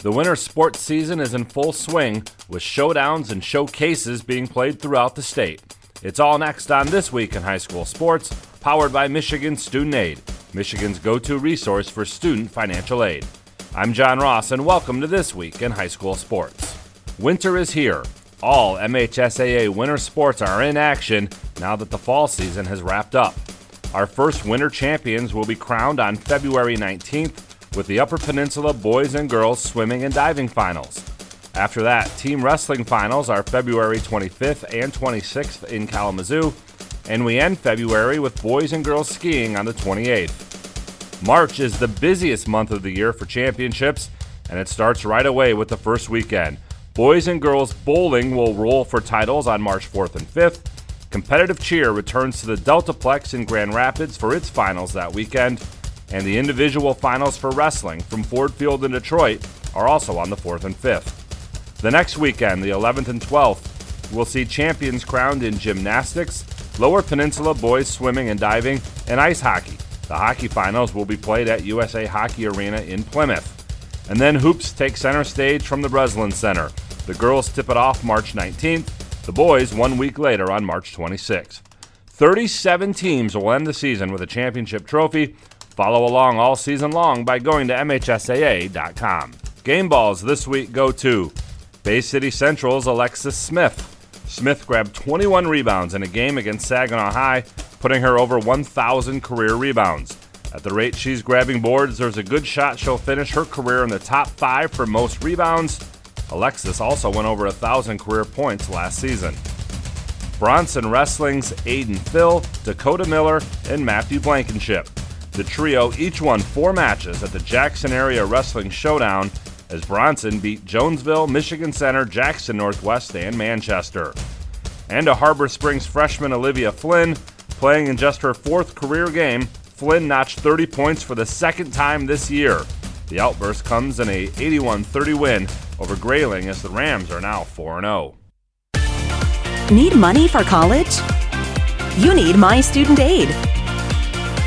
The winter sports season is in full swing, with showdowns and showcases being played throughout the state. It's all next on This Week in High School Sports, powered by Michigan Student Aid, Michigan's go to resource for student financial aid. I'm John Ross, and welcome to This Week in High School Sports. Winter is here. All MHSAA winter sports are in action now that the fall season has wrapped up. Our first winter champions will be crowned on February 19th with the Upper Peninsula boys and girls swimming and diving finals. After that, team wrestling finals are February 25th and 26th in Kalamazoo, and we end February with boys and girls skiing on the 28th. March is the busiest month of the year for championships, and it starts right away with the first weekend. Boys and girls bowling will roll for titles on March 4th and 5th. Competitive cheer returns to the Deltaplex in Grand Rapids for its finals that weekend and the individual finals for wrestling from Ford Field in Detroit are also on the 4th and 5th. The next weekend, the 11th and 12th, will see champions crowned in gymnastics, Lower Peninsula boys swimming and diving, and ice hockey. The hockey finals will be played at USA Hockey Arena in Plymouth. And then hoops take center stage from the Breslin Center. The girls tip it off March 19th, the boys one week later on March 26th. 37 teams will end the season with a championship trophy, Follow along all season long by going to MHSAA.com. Game balls this week go to Bay City Central's Alexis Smith. Smith grabbed 21 rebounds in a game against Saginaw High, putting her over 1,000 career rebounds. At the rate she's grabbing boards, there's a good shot she'll finish her career in the top five for most rebounds. Alexis also went over 1,000 career points last season. Bronson Wrestling's Aiden Phil, Dakota Miller, and Matthew Blankenship. The trio each won four matches at the Jackson Area Wrestling Showdown as Bronson beat Jonesville, Michigan Center, Jackson Northwest, and Manchester. And a Harbor Springs freshman Olivia Flynn, playing in just her fourth career game, Flynn notched 30 points for the second time this year. The outburst comes in a 81 30 win over Grayling as the Rams are now 4 0. Need money for college? You need My Student Aid.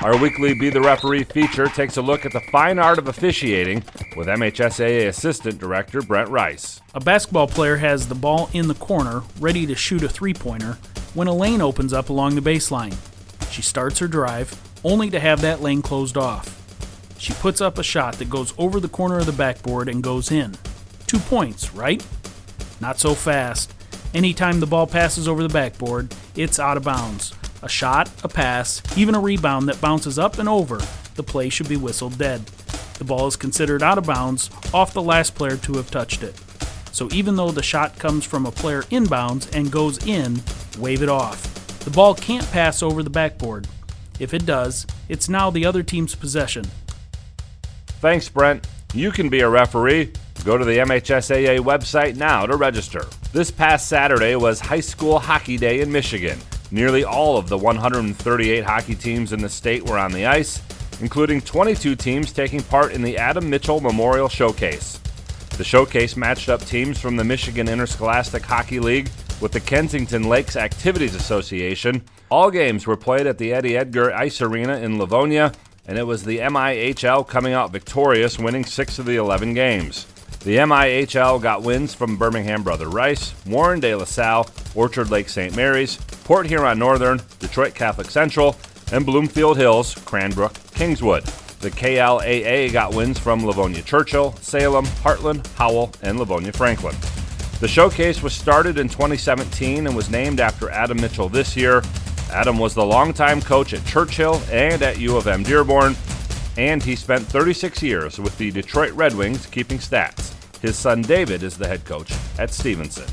Our weekly Be the Referee feature takes a look at the fine art of officiating with MHSAA Assistant Director Brent Rice. A basketball player has the ball in the corner, ready to shoot a three pointer, when a lane opens up along the baseline. She starts her drive, only to have that lane closed off. She puts up a shot that goes over the corner of the backboard and goes in. Two points, right? Not so fast. Anytime the ball passes over the backboard, it's out of bounds. A shot, a pass, even a rebound that bounces up and over, the play should be whistled dead. The ball is considered out of bounds off the last player to have touched it. So even though the shot comes from a player inbounds and goes in, wave it off. The ball can't pass over the backboard. If it does, it's now the other team's possession. Thanks, Brent. You can be a referee. Go to the MHSAA website now to register. This past Saturday was High School Hockey Day in Michigan. Nearly all of the 138 hockey teams in the state were on the ice, including 22 teams taking part in the Adam Mitchell Memorial Showcase. The showcase matched up teams from the Michigan Interscholastic Hockey League with the Kensington Lakes Activities Association. All games were played at the Eddie Edgar Ice Arena in Livonia, and it was the MIHL coming out victorious, winning six of the 11 games. The MIHL got wins from Birmingham Brother Rice, Warren de La Salle, Orchard Lake St. Mary's, Port Huron Northern, Detroit Catholic Central, and Bloomfield Hills, Cranbrook, Kingswood. The KLAA got wins from Livonia Churchill, Salem, Hartland, Howell, and Livonia Franklin. The showcase was started in 2017 and was named after Adam Mitchell this year. Adam was the longtime coach at Churchill and at U of M Dearborn, and he spent 36 years with the Detroit Red Wings keeping stats. His son David is the head coach at Stevenson.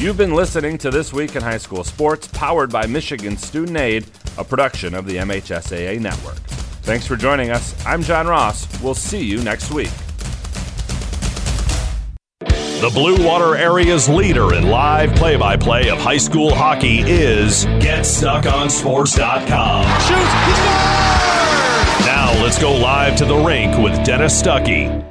You've been listening to This Week in High School Sports, powered by Michigan Student Aid, a production of the MHSAA Network. Thanks for joining us. I'm John Ross. We'll see you next week. The Blue Water area's leader in live play by play of high school hockey is GetStuckOnSports.com. Shoots! He scores! Now let's go live to the rink with Dennis Stuckey.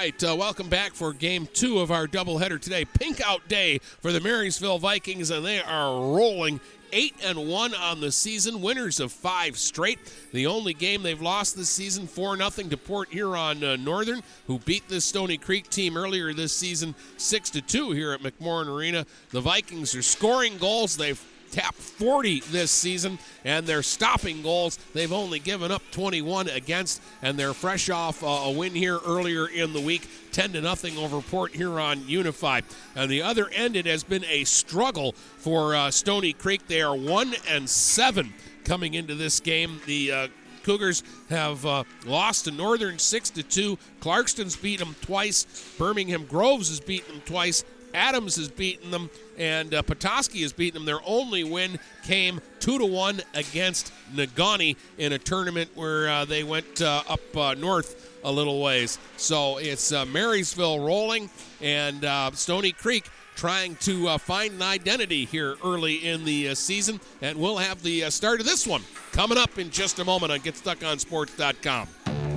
Right, uh, welcome back for game two of our doubleheader today. Pink out day for the Marysville Vikings, and they are rolling eight and one on the season, winners of five straight. The only game they've lost this season, four nothing to Port Huron uh, Northern, who beat the Stoney Creek team earlier this season, six to two here at McMorran Arena. The Vikings are scoring goals. They've tapped 40 this season, and they're stopping goals. They've only given up 21 against, and they're fresh off uh, a win here earlier in the week, 10 to nothing over Port Huron Unified. And the other end, it has been a struggle for uh, Stoney Creek. They are one and seven coming into this game. The uh, Cougars have uh, lost to Northern six to two. Clarkston's beaten them twice. Birmingham Groves has beaten them twice. Adams has beaten them, and uh, Petoskey has beaten them. Their only win came two to one against Negaunee in a tournament where uh, they went uh, up uh, north a little ways. So it's uh, Marysville rolling, and uh, Stoney Creek trying to find an identity here early in the season. And we'll have the start of this one coming up in just a moment on GetStuckOnSports.com.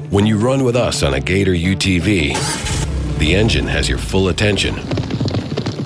When you run with us on a Gator UTV, the engine has your full attention.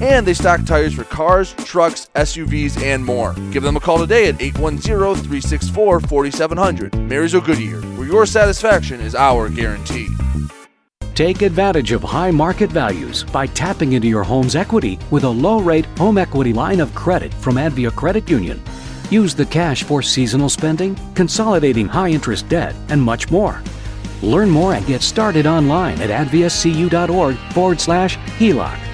and they stock tires for cars, trucks, SUVs, and more. Give them a call today at 810 364 4700. Marysville Goodyear, where your satisfaction is our guarantee. Take advantage of high market values by tapping into your home's equity with a low rate home equity line of credit from Advia Credit Union. Use the cash for seasonal spending, consolidating high interest debt, and much more. Learn more and get started online at adviacu.org forward slash HELOC.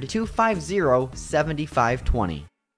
250 7520.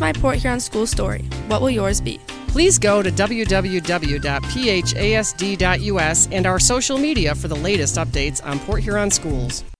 my Port Huron school story. What will yours be? Please go to www.phasd.us and our social media for the latest updates on Port Huron schools.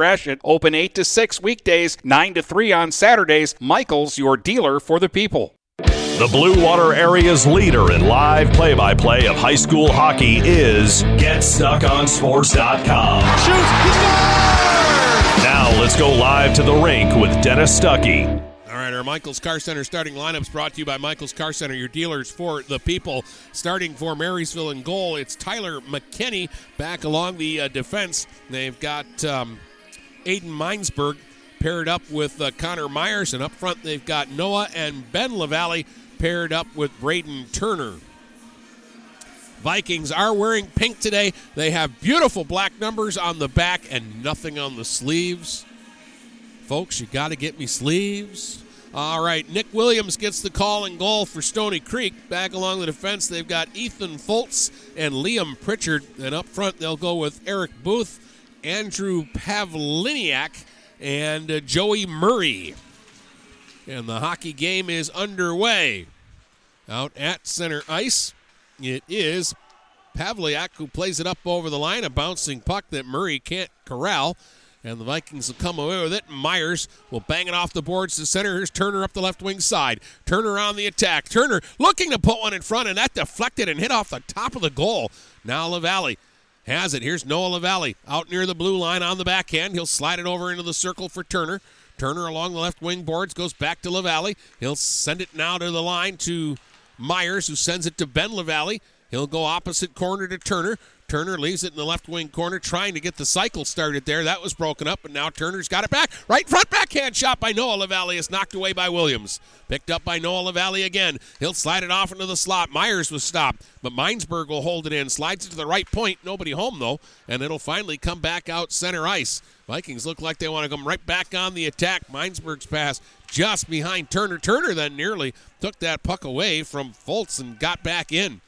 Gratiot. Open 8 to 6 weekdays, 9 to 3 on Saturdays. Michaels, your dealer for the people. The Blue Water area's leader in live play by play of high school hockey is GetStuckOnSports.com. Now let's go live to the rink with Dennis Stuckey. All right, our Michaels Car Center starting lineups brought to you by Michaels Car Center, your dealers for the people. Starting for Marysville in goal, it's Tyler McKinney back along the uh, defense. They've got um, Aiden Minesberg paired up with uh, Connor Myers, and up front they've got Noah and Ben LaValle paired up with Braden Turner. Vikings are wearing pink today. They have beautiful black numbers on the back and nothing on the sleeves. Folks, you got to get me sleeves. All right, Nick Williams gets the call and goal for Stoney Creek. Back along the defense, they've got Ethan Foltz and Liam Pritchard. And up front, they'll go with Eric Booth, Andrew Pavliniak, and uh, Joey Murray. And the hockey game is underway. Out at center ice, it is Pavliak who plays it up over the line, a bouncing puck that Murray can't corral. And the Vikings will come away with it. Myers will bang it off the boards to center. Here's Turner up the left wing side. Turner on the attack. Turner looking to put one in front, and that deflected and hit off the top of the goal. Now LaValle has it. Here's Noah LaValle out near the blue line on the backhand. He'll slide it over into the circle for Turner. Turner along the left wing boards goes back to LaValle. He'll send it now to the line to Myers, who sends it to Ben LaValle. He'll go opposite corner to Turner. Turner leaves it in the left wing corner, trying to get the cycle started there. That was broken up, and now Turner's got it back. Right front backhand shot by Noah LaValle is knocked away by Williams. Picked up by Noah LaValle again. He'll slide it off into the slot. Myers was stopped, but Minesberg will hold it in. Slides it to the right point. Nobody home, though, and it'll finally come back out center ice. Vikings look like they want to come right back on the attack. Minesberg's pass just behind Turner. Turner then nearly took that puck away from Foltz and got back in.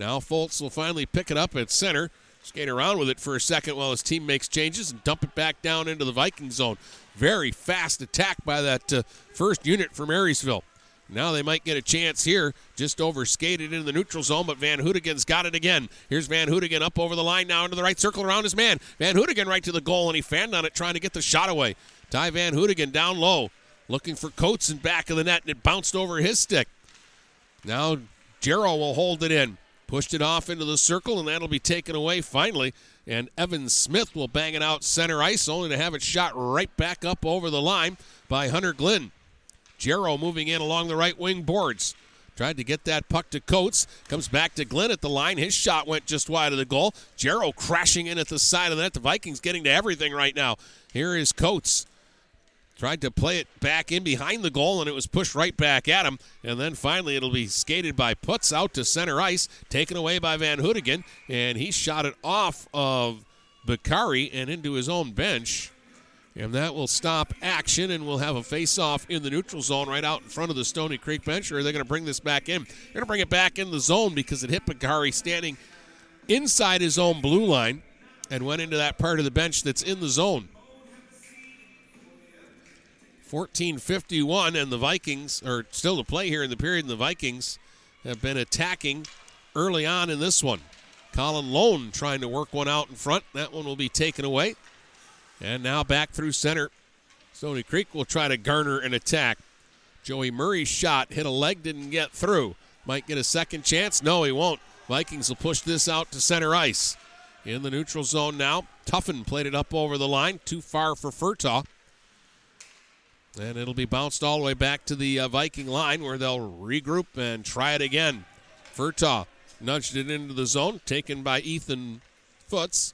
Now Foltz will finally pick it up at center, skate around with it for a second while his team makes changes and dump it back down into the Viking zone. Very fast attack by that uh, first unit from Marysville. Now they might get a chance here. Just over skated into the neutral zone, but Van Hoodigan's got it again. Here's Van Hoodigan up over the line now into the right circle around his man. Van Hoodigan right to the goal, and he fanned on it trying to get the shot away. Ty Van Hoodigan down low, looking for Coates in back of the net, and it bounced over his stick. Now Jarrow will hold it in. Pushed it off into the circle, and that'll be taken away finally. And Evan Smith will bang it out center ice, only to have it shot right back up over the line by Hunter Glynn. Jarrow moving in along the right wing boards. Tried to get that puck to Coates. Comes back to Glenn at the line. His shot went just wide of the goal. Jarrow crashing in at the side of the net. The Vikings getting to everything right now. Here is Coates. Tried to play it back in behind the goal, and it was pushed right back at him. And then finally, it'll be skated by Putz out to center ice, taken away by Van Hoodigan, and he shot it off of Bakari and into his own bench. And that will stop action, and we'll have a face-off in the neutral zone right out in front of the Stoney Creek bench. Or are they going to bring this back in? They're going to bring it back in the zone because it hit Bakari standing inside his own blue line and went into that part of the bench that's in the zone. 14:51, and the Vikings are still to play here in the period. And the Vikings have been attacking early on in this one. Colin Lone trying to work one out in front. That one will be taken away. And now back through center. Stoney Creek will try to garner an attack. Joey Murray's shot hit a leg, didn't get through. Might get a second chance. No, he won't. Vikings will push this out to center ice. In the neutral zone now. Tuffin played it up over the line. Too far for Furtaw. And it'll be bounced all the way back to the uh, Viking line where they'll regroup and try it again. Furtaw nudged it into the zone, taken by Ethan Foltz.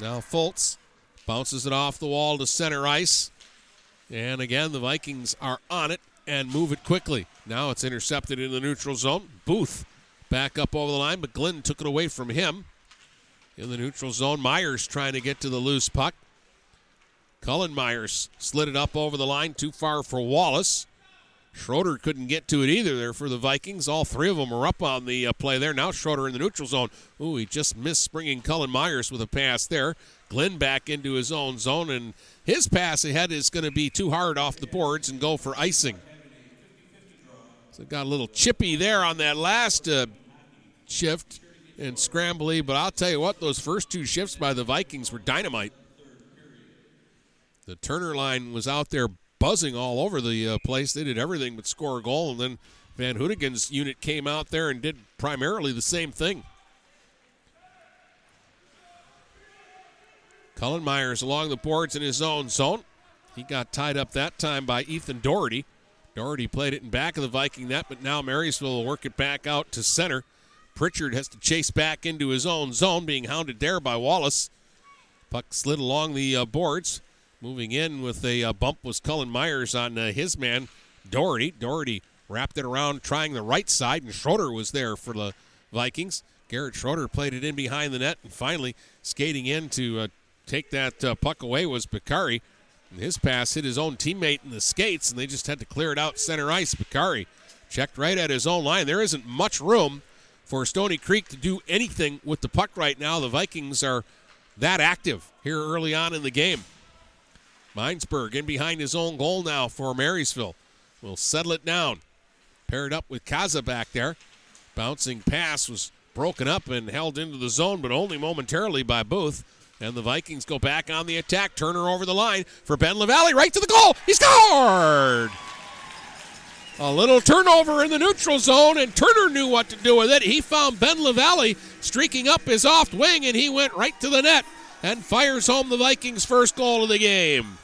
Now Fultz bounces it off the wall to center ice. And again, the Vikings are on it and move it quickly. Now it's intercepted in the neutral zone. Booth back up over the line, but Glenn took it away from him. In the neutral zone, Myers trying to get to the loose puck. Cullen Myers slid it up over the line, too far for Wallace. Schroeder couldn't get to it either there for the Vikings. All three of them are up on the uh, play there. Now Schroeder in the neutral zone. Ooh, he just missed springing Cullen Myers with a pass there. Glenn back into his own zone, and his pass ahead is going to be too hard off the boards and go for icing. So got a little chippy there on that last uh, shift and scrambly, but I'll tell you what, those first two shifts by the Vikings were dynamite. The Turner line was out there buzzing all over the uh, place. They did everything but score a goal, and then Van Hoonigan's unit came out there and did primarily the same thing. Cullen Myers along the boards in his own zone. He got tied up that time by Ethan Doherty. Doherty played it in back of the Viking net, but now Marysville will work it back out to center. Pritchard has to chase back into his own zone, being hounded there by Wallace. Puck slid along the uh, boards. Moving in with a uh, bump was Cullen Myers on uh, his man, Doherty. Doherty wrapped it around, trying the right side, and Schroeder was there for the Vikings. Garrett Schroeder played it in behind the net, and finally skating in to uh, take that uh, puck away was Bakari. And his pass hit his own teammate in the skates, and they just had to clear it out center ice. Bakari checked right at his own line. There isn't much room for Stoney Creek to do anything with the puck right now. The Vikings are that active here early on in the game. Minesburg in behind his own goal now for Marysville. Will settle it down. Paired up with Kaza back there. Bouncing pass was broken up and held into the zone, but only momentarily by Booth. And the Vikings go back on the attack. Turner over the line for Ben LaValle, right to the goal. He scored! A little turnover in the neutral zone, and Turner knew what to do with it. He found Ben LaValle streaking up his off wing, and he went right to the net and fires home the Vikings' first goal of the game.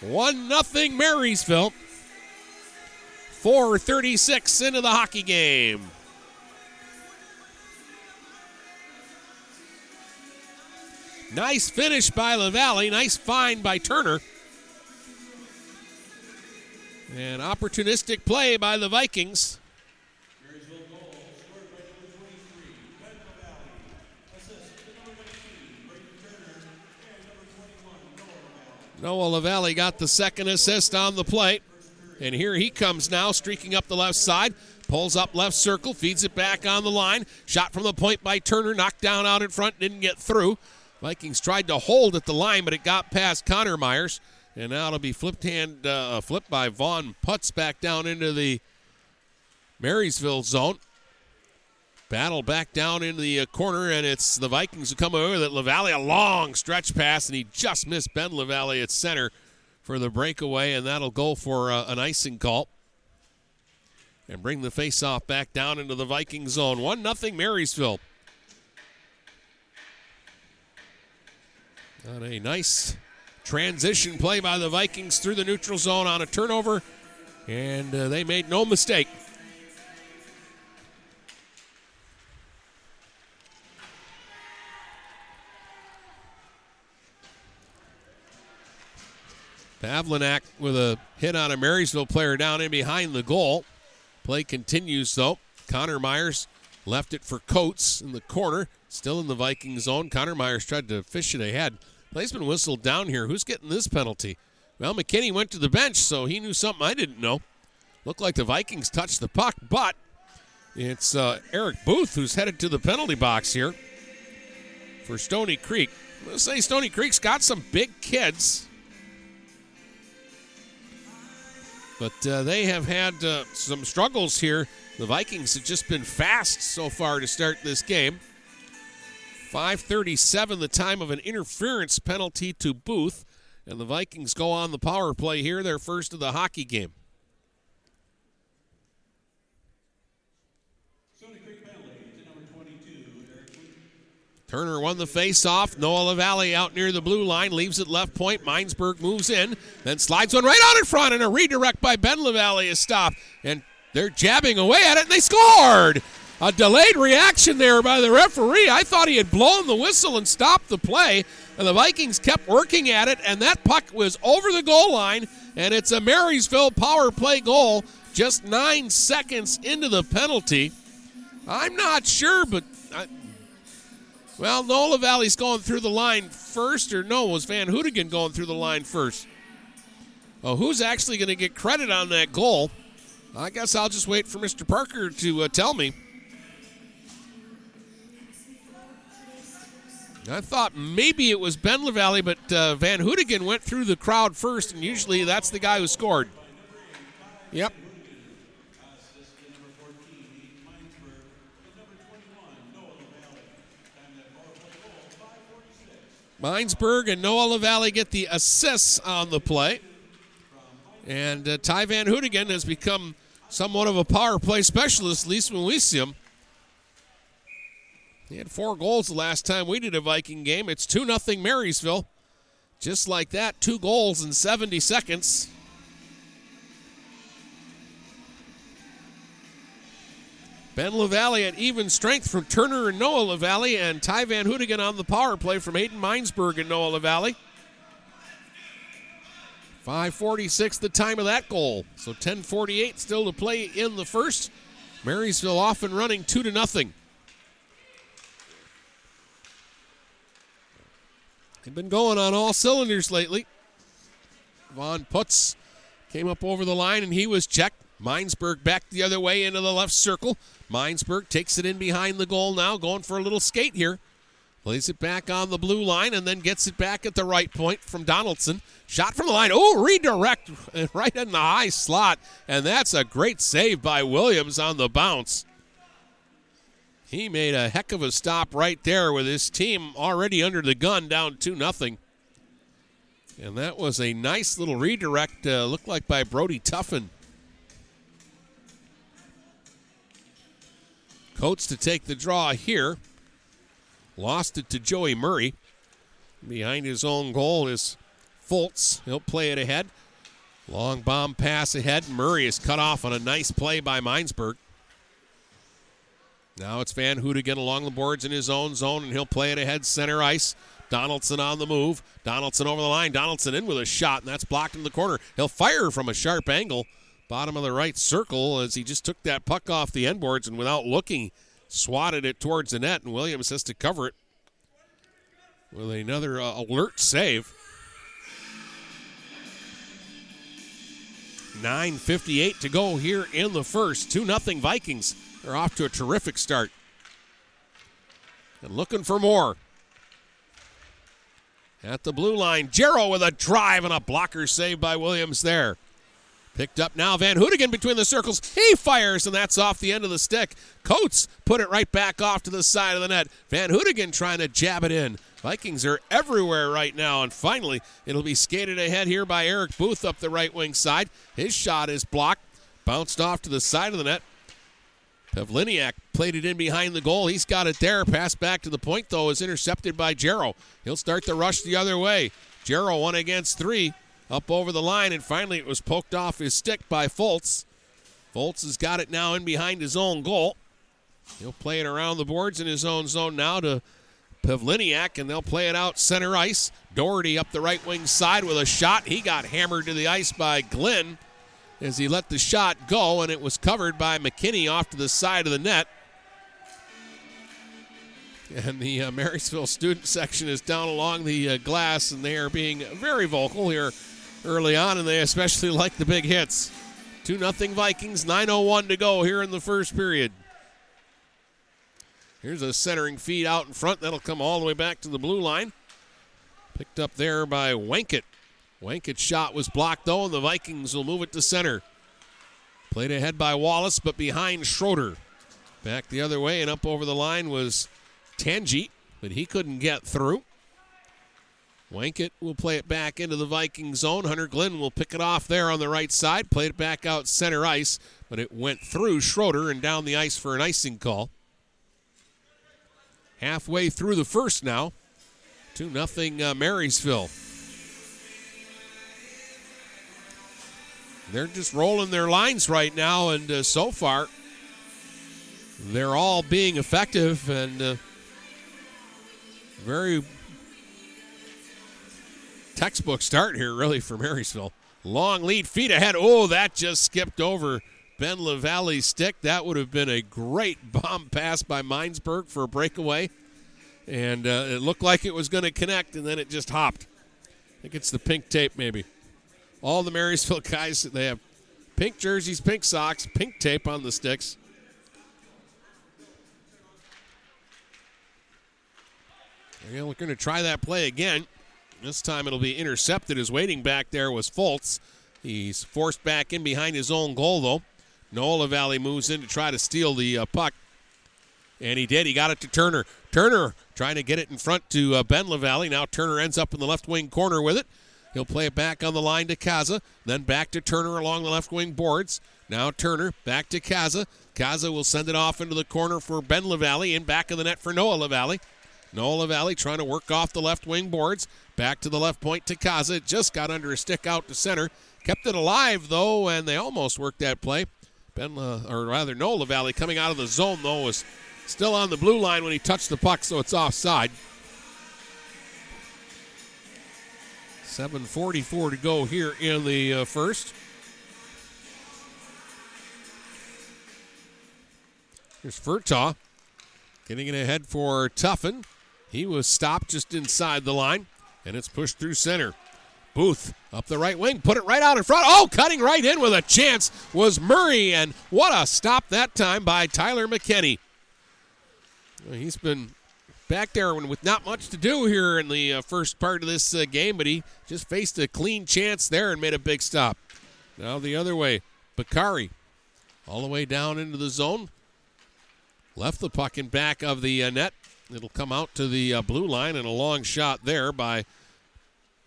1 0 Marysville. 4.36 into the hockey game. Nice finish by LaValle. Nice find by Turner. And opportunistic play by the Vikings. Noah LaValle got the second assist on the play. And here he comes now, streaking up the left side. Pulls up left circle, feeds it back on the line. Shot from the point by Turner, knocked down out in front, didn't get through. Vikings tried to hold at the line, but it got past Connor Myers. And now it'll be flipped hand, uh, flipped by Vaughn Putz back down into the Marysville zone. Battle back down into the uh, corner, and it's the Vikings who come over with it. LaValle, a long stretch pass, and he just missed Ben LaValle at center for the breakaway, and that'll go for uh, an icing call. And bring the faceoff back down into the Viking zone. 1 0 Marysville. On a nice transition play by the Vikings through the neutral zone on a turnover, and uh, they made no mistake. Pavlinac with a hit on a Marysville player down in behind the goal. Play continues though. Connor Myers left it for Coates in the corner, still in the Viking zone. Connor Myers tried to fish it ahead, Play's been whistled down here. Who's getting this penalty? Well, McKinney went to the bench, so he knew something I didn't know. Looked like the Vikings touched the puck, but it's uh, Eric Booth who's headed to the penalty box here for Stoney Creek. Let's say Stoney Creek's got some big kids. But uh, they have had uh, some struggles here. The Vikings have just been fast so far to start this game. 5:37, the time of an interference penalty to Booth, and the Vikings go on the power play here. Their first of the hockey game. Turner won the face-off. Noah LaValle out near the blue line, leaves it left point. Minesburg moves in, then slides one right out in front, and a redirect by Ben LaValle is stopped. And they're jabbing away at it, and they scored! A delayed reaction there by the referee. I thought he had blown the whistle and stopped the play, and the Vikings kept working at it, and that puck was over the goal line, and it's a Marysville power play goal just nine seconds into the penalty. I'm not sure, but well, Noah LaValle's going through the line first, or no, was Van Hoodigan going through the line first? Oh, who's actually going to get credit on that goal? I guess I'll just wait for Mr. Parker to uh, tell me. I thought maybe it was Ben LaValle, but uh, Van Hoodigan went through the crowd first, and usually that's the guy who scored. Yep. Minesburg and Noah LaValle get the assists on the play. And uh, Ty Van Hoodigan has become somewhat of a power play specialist, at least when we see him. He had four goals the last time we did a Viking game. It's 2 0 Marysville. Just like that, two goals in 70 seconds. Ben LaValle at even strength from Turner and Noah LaValle, and Ty Van Hoodigan on the power play from Hayden Minesburg and Noah LaValle. 546 the time of that goal. So 1048 still to play in the first. Marysville off and running 2 to nothing. They've been going on all cylinders lately. Vaughn Putz came up over the line and he was checked. Minesburg back the other way into the left circle. Minesburg takes it in behind the goal now, going for a little skate here. Plays it back on the blue line and then gets it back at the right point from Donaldson. Shot from the line. Oh, redirect right in the high slot. And that's a great save by Williams on the bounce. He made a heck of a stop right there with his team already under the gun, down 2 0. And that was a nice little redirect, uh, looked like by Brody Tuffin. Coates to take the draw here. Lost it to Joey Murray. Behind his own goal is Fultz. He'll play it ahead. Long bomb pass ahead. Murray is cut off on a nice play by Minesburg. Now it's Van Hoodigan along the boards in his own zone, and he'll play it ahead center ice. Donaldson on the move. Donaldson over the line. Donaldson in with a shot, and that's blocked in the corner. He'll fire from a sharp angle. Bottom of the right circle as he just took that puck off the end boards and without looking, swatted it towards the net, and Williams has to cover it with another uh, alert save. 9.58 to go here in the first. 2 0 Vikings. They're off to a terrific start. And looking for more. At the blue line, Jarrow with a drive and a blocker save by Williams there. Picked up now, Van Hoodigan between the circles. He fires, and that's off the end of the stick. Coates put it right back off to the side of the net. Van Hoodigan trying to jab it in. Vikings are everywhere right now, and finally it'll be skated ahead here by Eric Booth up the right wing side. His shot is blocked, bounced off to the side of the net. Pavliniak played it in behind the goal. He's got it there. Pass back to the point, though, is intercepted by Jarrow. He'll start the rush the other way. Jarrow one against three up over the line, and finally it was poked off his stick by Fultz. Fultz has got it now in behind his own goal. He'll play it around the boards in his own zone now to Pavliniak, and they'll play it out center ice. Doherty up the right wing side with a shot. He got hammered to the ice by Glenn as he let the shot go, and it was covered by McKinney off to the side of the net. And the uh, Marysville student section is down along the uh, glass, and they are being very vocal here early on, and they especially like the big hits. 2 0 Vikings, 9.01 to go here in the first period. Here's a centering feed out in front. That'll come all the way back to the blue line. Picked up there by Wankett. Wankett's shot was blocked, though, and the Vikings will move it to center. Played ahead by Wallace, but behind Schroeder. Back the other way and up over the line was Tangi, but he couldn't get through. Wankett will play it back into the Viking zone. Hunter Glenn will pick it off there on the right side. Played it back out center ice, but it went through Schroeder and down the ice for an icing call. Halfway through the first now. 2 nothing uh, Marysville. They're just rolling their lines right now, and uh, so far, they're all being effective and uh, very textbook start here, really, for Marysville. Long lead, feet ahead. Oh, that just skipped over Ben LaValle's stick. That would have been a great bomb pass by Minesburg for a breakaway. And uh, it looked like it was going to connect, and then it just hopped. I think it's the pink tape, maybe. All the Marysville guys, they have pink jerseys, pink socks, pink tape on the sticks. We're going to try that play again. This time it'll be intercepted as waiting back there was Fultz. He's forced back in behind his own goal, though. Noah LaValle moves in to try to steal the uh, puck. And he did. He got it to Turner. Turner trying to get it in front to uh, Ben LaValle. Now Turner ends up in the left wing corner with it. He'll play it back on the line to Kaza. Then back to Turner along the left wing boards. Now Turner back to Kaza. Kaza will send it off into the corner for Ben LaValle. In back of the net for Noah LaValle. Noah LaValle trying to work off the left wing boards. Back to the left point to Kaza. Just got under a stick out to center. Kept it alive, though, and they almost worked that play. Ben, La, or rather, Noah LaValle coming out of the zone, though, was still on the blue line when he touched the puck, so it's offside. 7.44 to go here in the uh, first. Here's Furtaw getting it ahead for Tuffin. He was stopped just inside the line, and it's pushed through center. Booth up the right wing, put it right out in front. Oh, cutting right in with a chance was Murray, and what a stop that time by Tyler McKinney. He's been back there with not much to do here in the uh, first part of this uh, game, but he just faced a clean chance there and made a big stop. Now the other way, Bakari all the way down into the zone. Left the puck in back of the uh, net. It'll come out to the uh, blue line and a long shot there by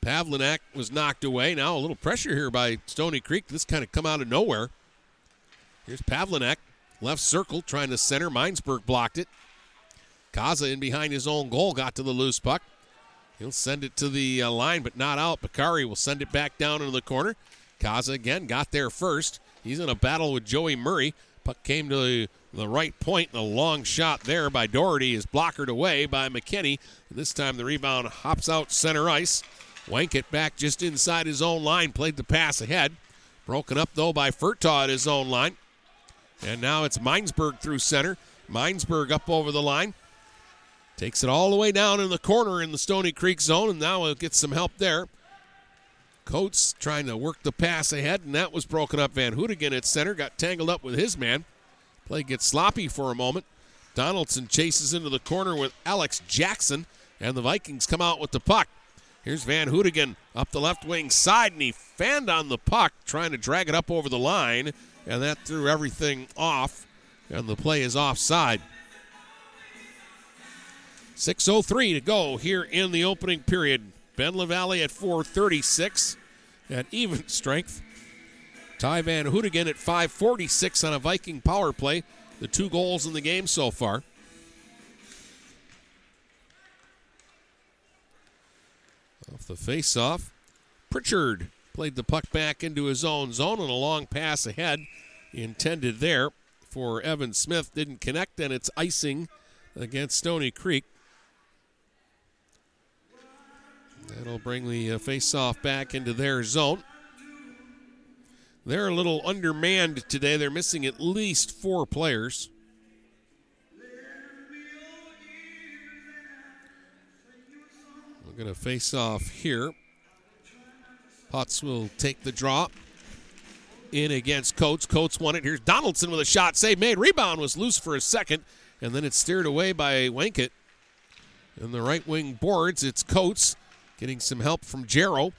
Pavlinak was knocked away. Now a little pressure here by Stoney Creek. This kind of come out of nowhere. Here's Pavlinak, left circle, trying to center. Minesburg blocked it. Kaza in behind his own goal got to the loose puck. He'll send it to the uh, line, but not out. Bakari will send it back down into the corner. Kaza again got there first. He's in a battle with Joey Murray. Puck came to the, the right point. The long shot there by Doherty is blockered away by McKinney. This time the rebound hops out center ice. Wankett back just inside his own line, played the pass ahead. Broken up though by Furtaw at his own line. And now it's Minesburg through center. Minesburg up over the line. Takes it all the way down in the corner in the Stoney Creek zone, and now he'll some help there. Coates trying to work the pass ahead, and that was broken up. Van Hoodigan at center got tangled up with his man. Play gets sloppy for a moment. Donaldson chases into the corner with Alex Jackson, and the Vikings come out with the puck. Here's Van Hoodigan up the left wing side, and he fanned on the puck, trying to drag it up over the line, and that threw everything off, and the play is offside. 6.03 to go here in the opening period. Ben LaValle at 436 at even strength. Ty Van Hoodigan at 546 on a Viking power play. The two goals in the game so far. Off the face-off, Pritchard played the puck back into his own zone and a long pass ahead intended there for Evan Smith. Didn't connect, and it's icing against Stoney Creek. That'll bring the uh, face-off back into their zone. They're a little undermanned today. They're missing at least four players. We're going to face off here. Putz will take the draw. In against Coates. Coates won it. Here's Donaldson with a shot. Save made. Rebound was loose for a second, and then it's steered away by Wankett. In the right wing boards, it's Coates getting some help from Jarrow.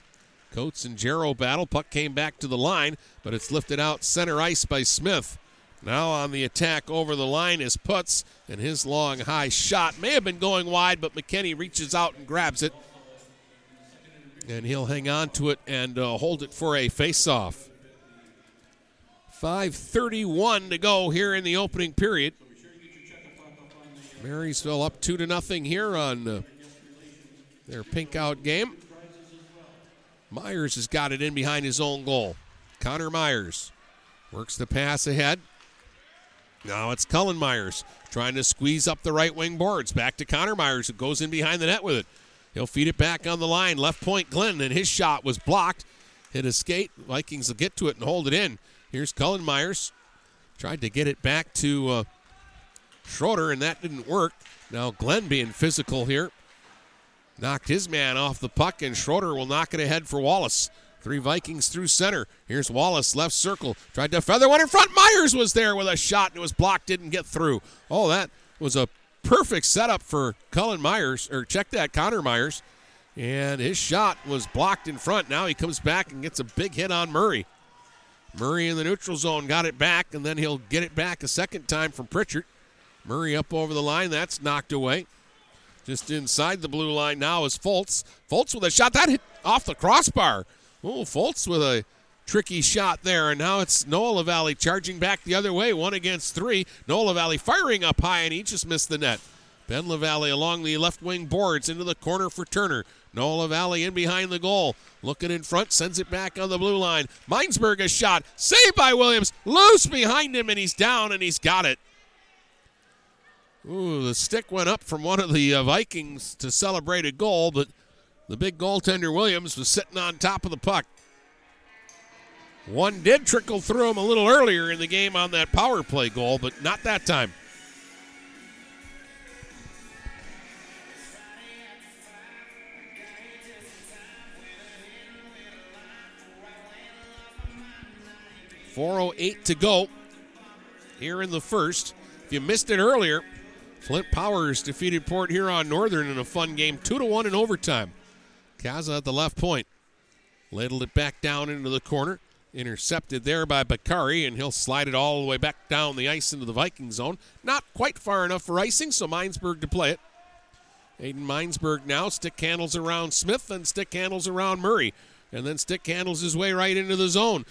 Coates and Jarrow battle. Puck came back to the line, but it's lifted out center ice by Smith. Now on the attack over the line is Putz, and his long high shot may have been going wide, but McKinney reaches out and grabs it. And he'll hang on to it and uh, hold it for a face-off. 5:31 to go here in the opening period. Marysville up two to nothing here on uh, their pink out game. Myers has got it in behind his own goal. Connor Myers works the pass ahead. Now it's Cullen Myers trying to squeeze up the right wing boards. Back to Connor Myers, who goes in behind the net with it. He'll feed it back on the line. Left point Glenn, and his shot was blocked. Hit a skate. Vikings will get to it and hold it in. Here's Cullen Myers. Tried to get it back to uh, Schroeder, and that didn't work. Now Glenn being physical here. Knocked his man off the puck, and Schroeder will knock it ahead for Wallace. Three Vikings through center. Here's Wallace, left circle. Tried to feather one in front. Myers was there with a shot, and it was blocked, didn't get through. Oh, that was a perfect setup for Cullen Myers, or check that, Connor Myers. And his shot was blocked in front. Now he comes back and gets a big hit on Murray. Murray in the neutral zone got it back, and then he'll get it back a second time from Pritchard. Murray up over the line. That's knocked away. Just inside the blue line now is Foltz. Foltz with a shot that hit off the crossbar. Oh, Foltz with a tricky shot there. And now it's Noah LaValle charging back the other way, one against three. Noah LaValle firing up high, and he just missed the net. Ben LaValle along the left wing boards into the corner for Turner. Noah LaValle in behind the goal. Looking in front, sends it back on the blue line. Minesburg a shot. Saved by Williams. Loose behind him, and he's down, and he's got it. Ooh, the stick went up from one of the uh, Vikings to celebrate a goal, but the big goaltender Williams was sitting on top of the puck. One did trickle through him a little earlier in the game on that power play goal, but not that time. Four oh eight to go here in the first. If you missed it earlier, Flint Powers defeated Port Huron Northern in a fun game, two to one in overtime. Kaza at the left point, ladled it back down into the corner, intercepted there by Bakari, and he'll slide it all the way back down the ice into the Viking zone. Not quite far enough for icing, so Minesburg to play it. Aiden Minesburg now stick handles around Smith and stick handles around Murray, and then stick handles his way right into the zone.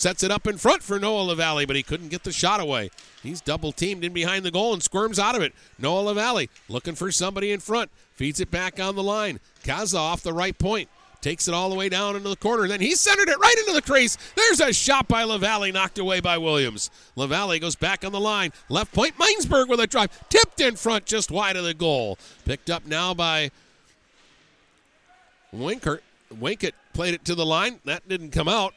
Sets it up in front for Noah LaValle, but he couldn't get the shot away. He's double teamed in behind the goal and squirms out of it. Noah LaValle looking for somebody in front. Feeds it back on the line. Kaza off the right point. Takes it all the way down into the corner. Then he centered it right into the crease. There's a shot by LaValle, knocked away by Williams. LaValle goes back on the line. Left point, Minesburg with a drive. Tipped in front, just wide of the goal. Picked up now by Winkert. Winkett played it to the line. That didn't come out.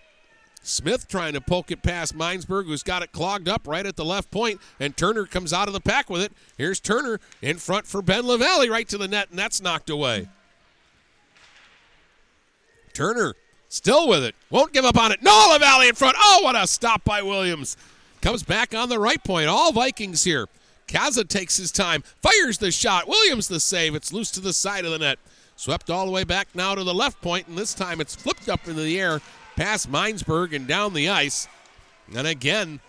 Smith trying to poke it past Minesburg, who's got it clogged up right at the left point, and Turner comes out of the pack with it. Here's Turner in front for Ben LaValle right to the net, and that's knocked away. Turner still with it. Won't give up on it. Noah LaValle in front. Oh, what a stop by Williams. Comes back on the right point. All Vikings here. Kaza takes his time, fires the shot. Williams the save. It's loose to the side of the net. Swept all the way back now to the left point, and this time it's flipped up into the air past Minesburg and down the ice. And again,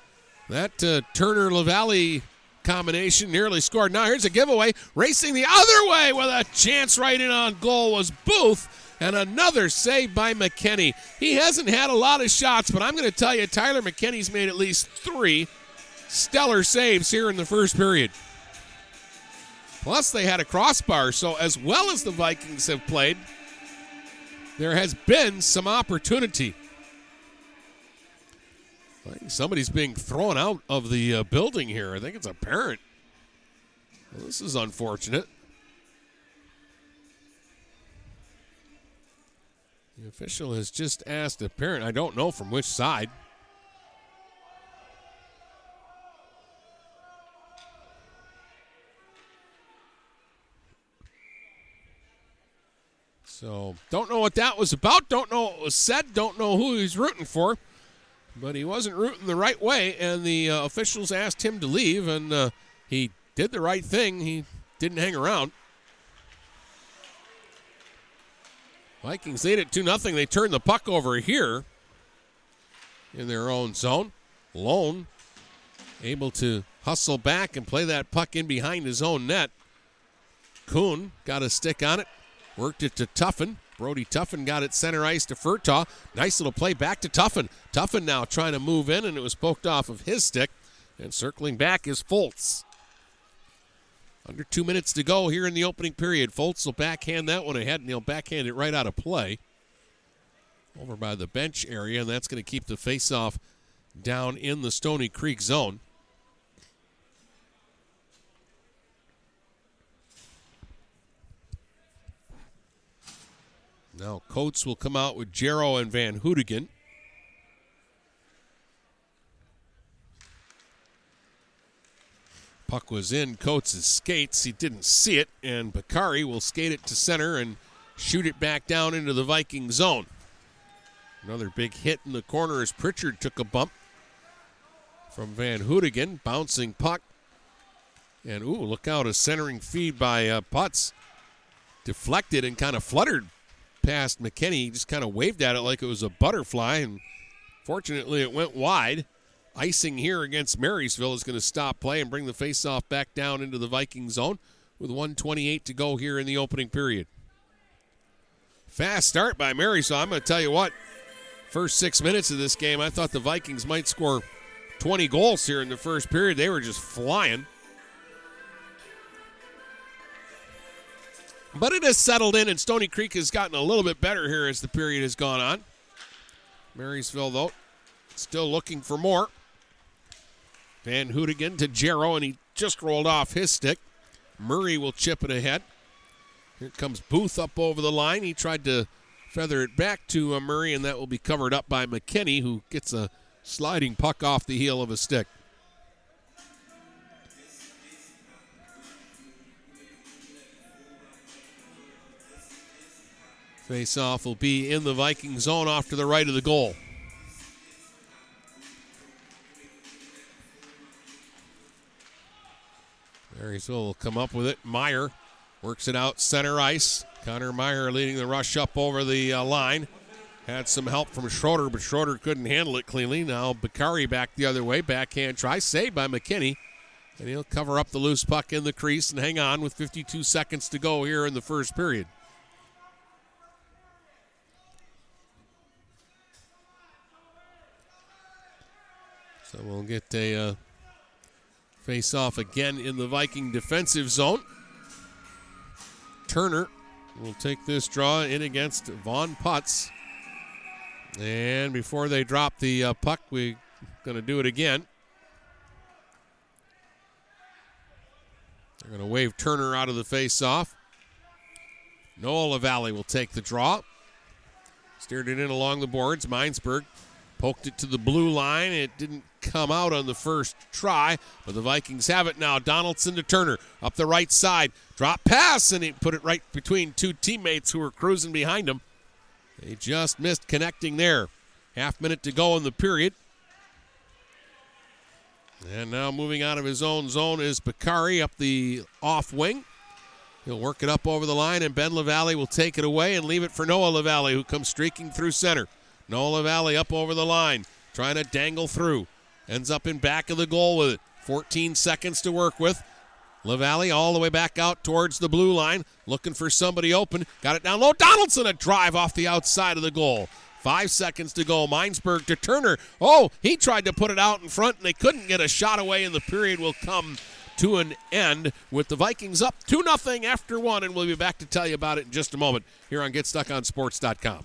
that uh, Turner LaValle combination nearly scored. Now here's a giveaway. Racing the other way with a chance right in on goal was Booth. And another save by McKinney. He hasn't had a lot of shots, but I'm going to tell you, Tyler McKinney's made at least three stellar saves here in the first period. Plus, they had a crossbar, so as well as the Vikings have played, there has been some opportunity. I think somebody's being thrown out of the uh, building here. I think it's a parent. Well, this is unfortunate. The official has just asked a parent, I don't know from which side. So, don't know what that was about. Don't know what was said. Don't know who he's rooting for. But he wasn't rooting the right way, and the uh, officials asked him to leave, and uh, he did the right thing. He didn't hang around. Vikings lead it 2 0. They turn the puck over here in their own zone. Lone able to hustle back and play that puck in behind his own net. Kuhn got a stick on it, worked it to Tuffin. Brody Tuffin got it center ice to Furtaw. Nice little play back to Tuffin. Tuffin now trying to move in, and it was poked off of his stick. And circling back is Foltz. Under two minutes to go here in the opening period. Foltz will backhand that one ahead, and he'll backhand it right out of play. Over by the bench area, and that's going to keep the faceoff down in the Stoney Creek zone. Now Coates will come out with Jarrow and Van Hoodigan. Puck was in Coates' skates. He didn't see it, and Bakari will skate it to center and shoot it back down into the Viking zone. Another big hit in the corner as Pritchard took a bump from Van Hoodigan. Bouncing puck. And, ooh, look out, a centering feed by uh, Putz. Deflected and kind of fluttered past McKinney. He just kind of waved at it like it was a butterfly, and fortunately it went wide. Icing here against Marysville is going to stop play and bring the faceoff back down into the Viking zone with 128 to go here in the opening period. Fast start by Marysville. I'm going to tell you what, first six minutes of this game, I thought the Vikings might score 20 goals here in the first period. They were just flying. But it has settled in, and Stoney Creek has gotten a little bit better here as the period has gone on. Marysville, though, still looking for more. Van Hoodigan to Jarrow, and he just rolled off his stick. Murray will chip it ahead. Here comes Booth up over the line. He tried to feather it back to uh, Murray, and that will be covered up by McKinney, who gets a sliding puck off the heel of a stick. Face off will be in the Viking zone off to the right of the goal. Marysville will come up with it. Meyer works it out center ice. Connor Meyer leading the rush up over the uh, line. Had some help from Schroeder, but Schroeder couldn't handle it cleanly. Now Bakari back the other way. Backhand try. Saved by McKinney. And he'll cover up the loose puck in the crease and hang on with 52 seconds to go here in the first period. So we'll get a uh, face off again in the Viking defensive zone. Turner will take this draw in against Vaughn Putz. And before they drop the uh, puck, we're going to do it again. They're going to wave Turner out of the face off. Noah LaValle will take the draw. Steered it in along the boards. Minesburg poked it to the blue line. It didn't come out on the first try, but the Vikings have it now. Donaldson to Turner up the right side. Drop pass, and he put it right between two teammates who were cruising behind him. They just missed connecting there. Half minute to go in the period. And now moving out of his own zone is Bakari up the off wing. He'll work it up over the line, and Ben LaValle will take it away and leave it for Noah LaValle, who comes streaking through center. Noah LaValle up over the line, trying to dangle through. Ends up in back of the goal with it. 14 seconds to work with. LaValle all the way back out towards the blue line, looking for somebody open. Got it down low. Donaldson, a drive off the outside of the goal. Five seconds to go. Minesburg to Turner. Oh, he tried to put it out in front, and they couldn't get a shot away, and the period will come to an end with the Vikings up 2 0 after one, and we'll be back to tell you about it in just a moment here on GetStuckOnSports.com.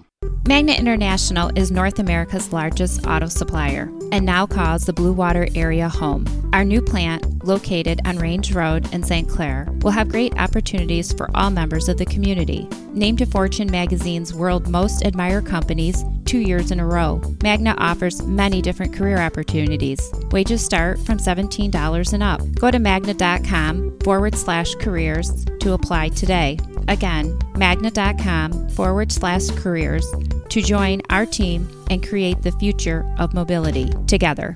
Magna International is North America's largest auto supplier and now calls the Blue Water area home. Our new plant, located on Range Road in St. Clair, will have great opportunities for all members of the community. Named to Fortune magazine's World Most Admired Companies two years in a row, Magna offers many different career opportunities. Wages start from $17 and up. Go to magna.com forward slash careers to apply today. Again, magna.com forward slash careers to join our team and create the future of mobility together.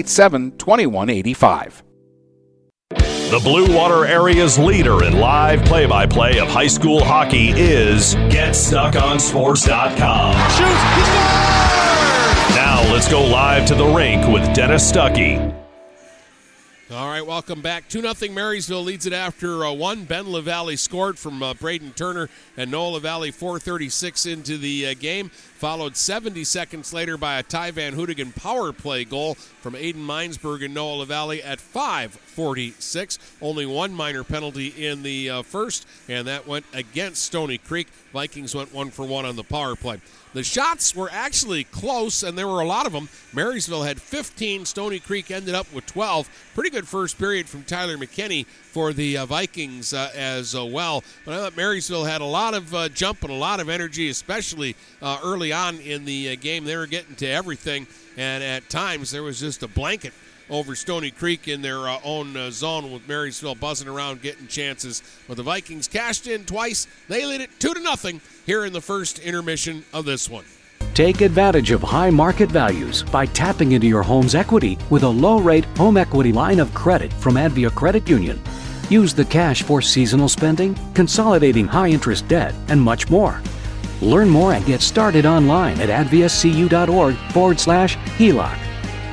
987 2185. The Blue Water Area's leader in live play by play of high school hockey is GetStuckOnSports.com. Shoots, he scores! Now let's go live to the rink with Dennis Stuckey. All right, welcome back. 2 0 Marysville leads it after uh, one. Ben LaValle scored from uh, Braden Turner and Noah LaValle 436 into the uh, game. Followed 70 seconds later by a Ty Van Hoodigan power play goal from Aiden Minesburg and Noah LaValle at 546. Only one minor penalty in the uh, first, and that went against Stoney Creek. Vikings went one for one on the power play. The shots were actually close, and there were a lot of them. Marysville had 15. Stoney Creek ended up with 12. Pretty good first period from Tyler McKinney for the uh, Vikings uh, as uh, well. But I thought Marysville had a lot of uh, jump and a lot of energy, especially uh, early on in the uh, game. They were getting to everything, and at times there was just a blanket over Stoney Creek in their uh, own uh, zone with Marysville buzzing around getting chances. But the Vikings cashed in twice. They lead it 2 to nothing here in the first intermission of this one. Take advantage of high market values by tapping into your home's equity with a low rate home equity line of credit from Advia Credit Union. Use the cash for seasonal spending, consolidating high interest debt, and much more. Learn more and get started online at adviacu.org forward slash HELOC.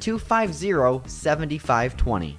250 7520.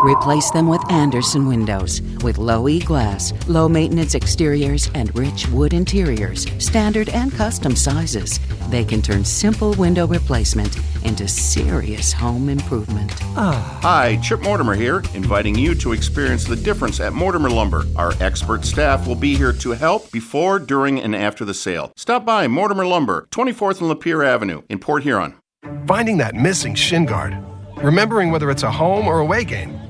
replace them with Andersen windows. With low E glass, low maintenance exteriors, and rich wood interiors, standard and custom sizes, they can turn simple window replacement into serious home improvement. Ah. Hi, Chip Mortimer here, inviting you to experience the difference at Mortimer Lumber. Our expert staff will be here to help before, during, and after the sale. Stop by Mortimer Lumber, 24th and Lapeer Avenue in Port Huron. Finding that missing shin guard. Remembering whether it's a home or away game.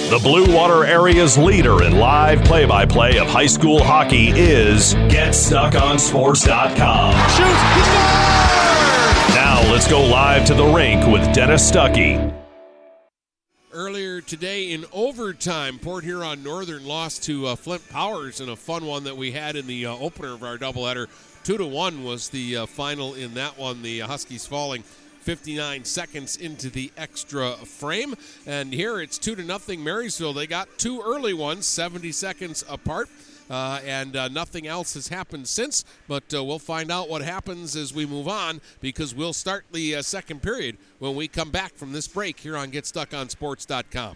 The Blue Water Area's leader in live play by play of high school hockey is GetStuckOnSports.com. Now let's go live to the rink with Dennis Stuckey. Earlier today in overtime, Port Huron Northern lost to uh, Flint Powers in a fun one that we had in the uh, opener of our doubleheader. Two to one was the uh, final in that one. The Huskies falling 59 seconds into the extra frame. And here it's 2 to nothing Marysville. They got two early ones, 70 seconds apart. Uh, and uh, nothing else has happened since, but uh, we'll find out what happens as we move on because we'll start the uh, second period when we come back from this break here on GetStuckOnSports.com.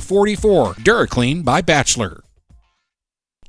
44. DuraClean by Bachelor.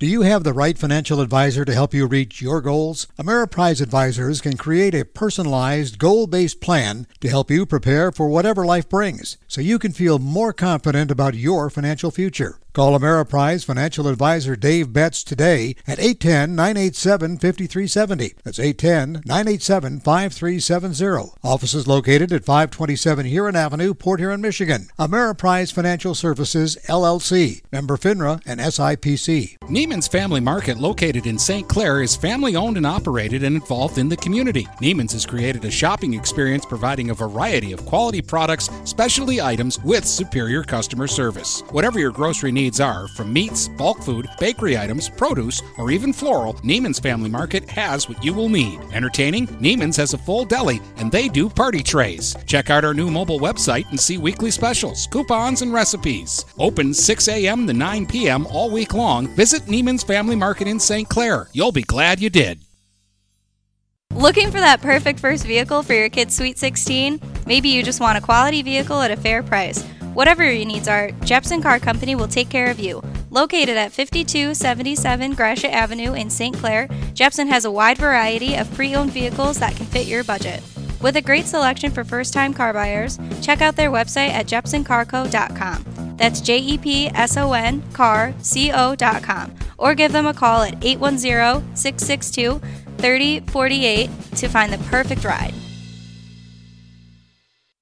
Do you have the right financial advisor to help you reach your goals? Ameriprise Advisors can create a personalized, goal based plan to help you prepare for whatever life brings so you can feel more confident about your financial future. Call Ameriprise financial advisor Dave Betts today at 810 987 5370. That's 810 987 5370. Office is located at 527 Huron Avenue, Port Huron, Michigan. Ameriprise Financial Services, LLC. Member FINRA and SIPC. Neiman's Family Market, located in St. Clair, is family owned and operated and involved in the community. Neiman's has created a shopping experience providing a variety of quality products, specialty items with superior customer service. Whatever your grocery needs, needs are, from meats, bulk food, bakery items, produce, or even floral, Neiman's Family Market has what you will need. Entertaining? Neiman's has a full deli, and they do party trays. Check out our new mobile website and see weekly specials, coupons, and recipes. Open 6 a.m. to 9 p.m. all week long. Visit Neiman's Family Market in St. Clair. You'll be glad you did. Looking for that perfect first vehicle for your kid's Sweet 16? Maybe you just want a quality vehicle at a fair price. Whatever your needs are, Jepson Car Company will take care of you. Located at 5277 Gratiot Avenue in St. Clair, Jepson has a wide variety of pre owned vehicles that can fit your budget. With a great selection for first time car buyers, check out their website at jepsoncarco.com. That's J E P S O N car C O.com. Or give them a call at 810 662 3048 to find the perfect ride.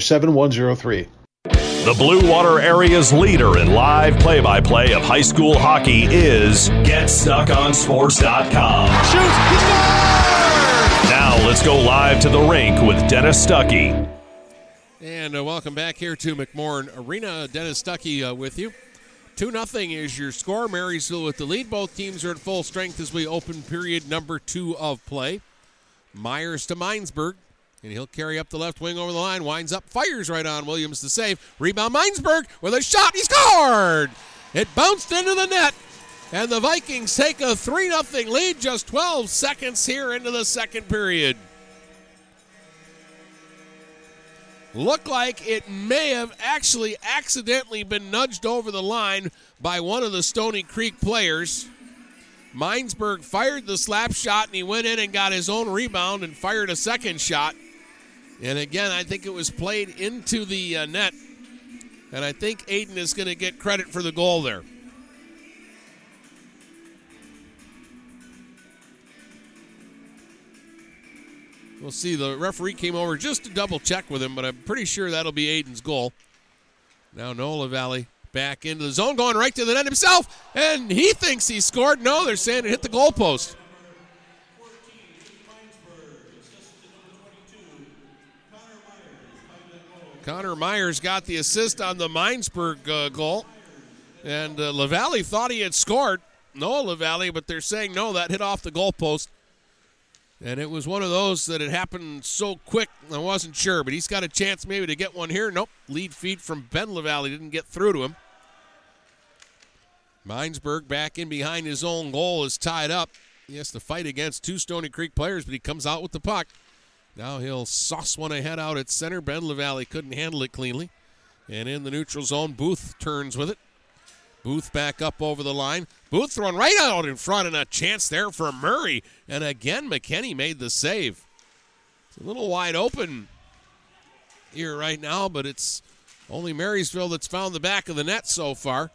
7103. The Blue Water area's leader in live play by play of high school hockey is GetStuckOnSports.com. Shoots! He! Now let's go live to the rink with Dennis Stuckey. And uh, welcome back here to McMorran Arena. Dennis Stuckey uh, with you. 2 0 is your score. Marysville with the lead. Both teams are at full strength as we open period number two of play. Myers to Minesburg. And he'll carry up the left wing over the line, winds up, fires right on Williams to save. Rebound Minesburg with a shot. He scored! It bounced into the net. And the Vikings take a 3 0 lead just 12 seconds here into the second period. Looked like it may have actually accidentally been nudged over the line by one of the Stoney Creek players. Minesburg fired the slap shot and he went in and got his own rebound and fired a second shot. And again, I think it was played into the uh, net. And I think Aiden is going to get credit for the goal there. We'll see. The referee came over just to double check with him, but I'm pretty sure that'll be Aiden's goal. Now Noah LaValle back into the zone, going right to the net himself, and he thinks he scored. No, they're saying it hit the goalpost. Connor Myers got the assist on the Minesburg uh, goal, and uh, LaValle thought he had scored. No, LaValle, but they're saying no, that hit off the goalpost. And it was one of those that had happened so quick, I wasn't sure. But he's got a chance maybe to get one here. Nope. Lead feed from Ben LaValle didn't get through to him. Minesburg back in behind his own goal is tied up. He has to fight against two Stoney Creek players, but he comes out with the puck. Now he'll sauce one ahead out at center. Ben LaValle couldn't handle it cleanly. And in the neutral zone, Booth turns with it. Booth back up over the line. Booth thrown right out in front, and a chance there for Murray. And again, McKinney made the save. It's a little wide open here right now, but it's only Marysville that's found the back of the net so far.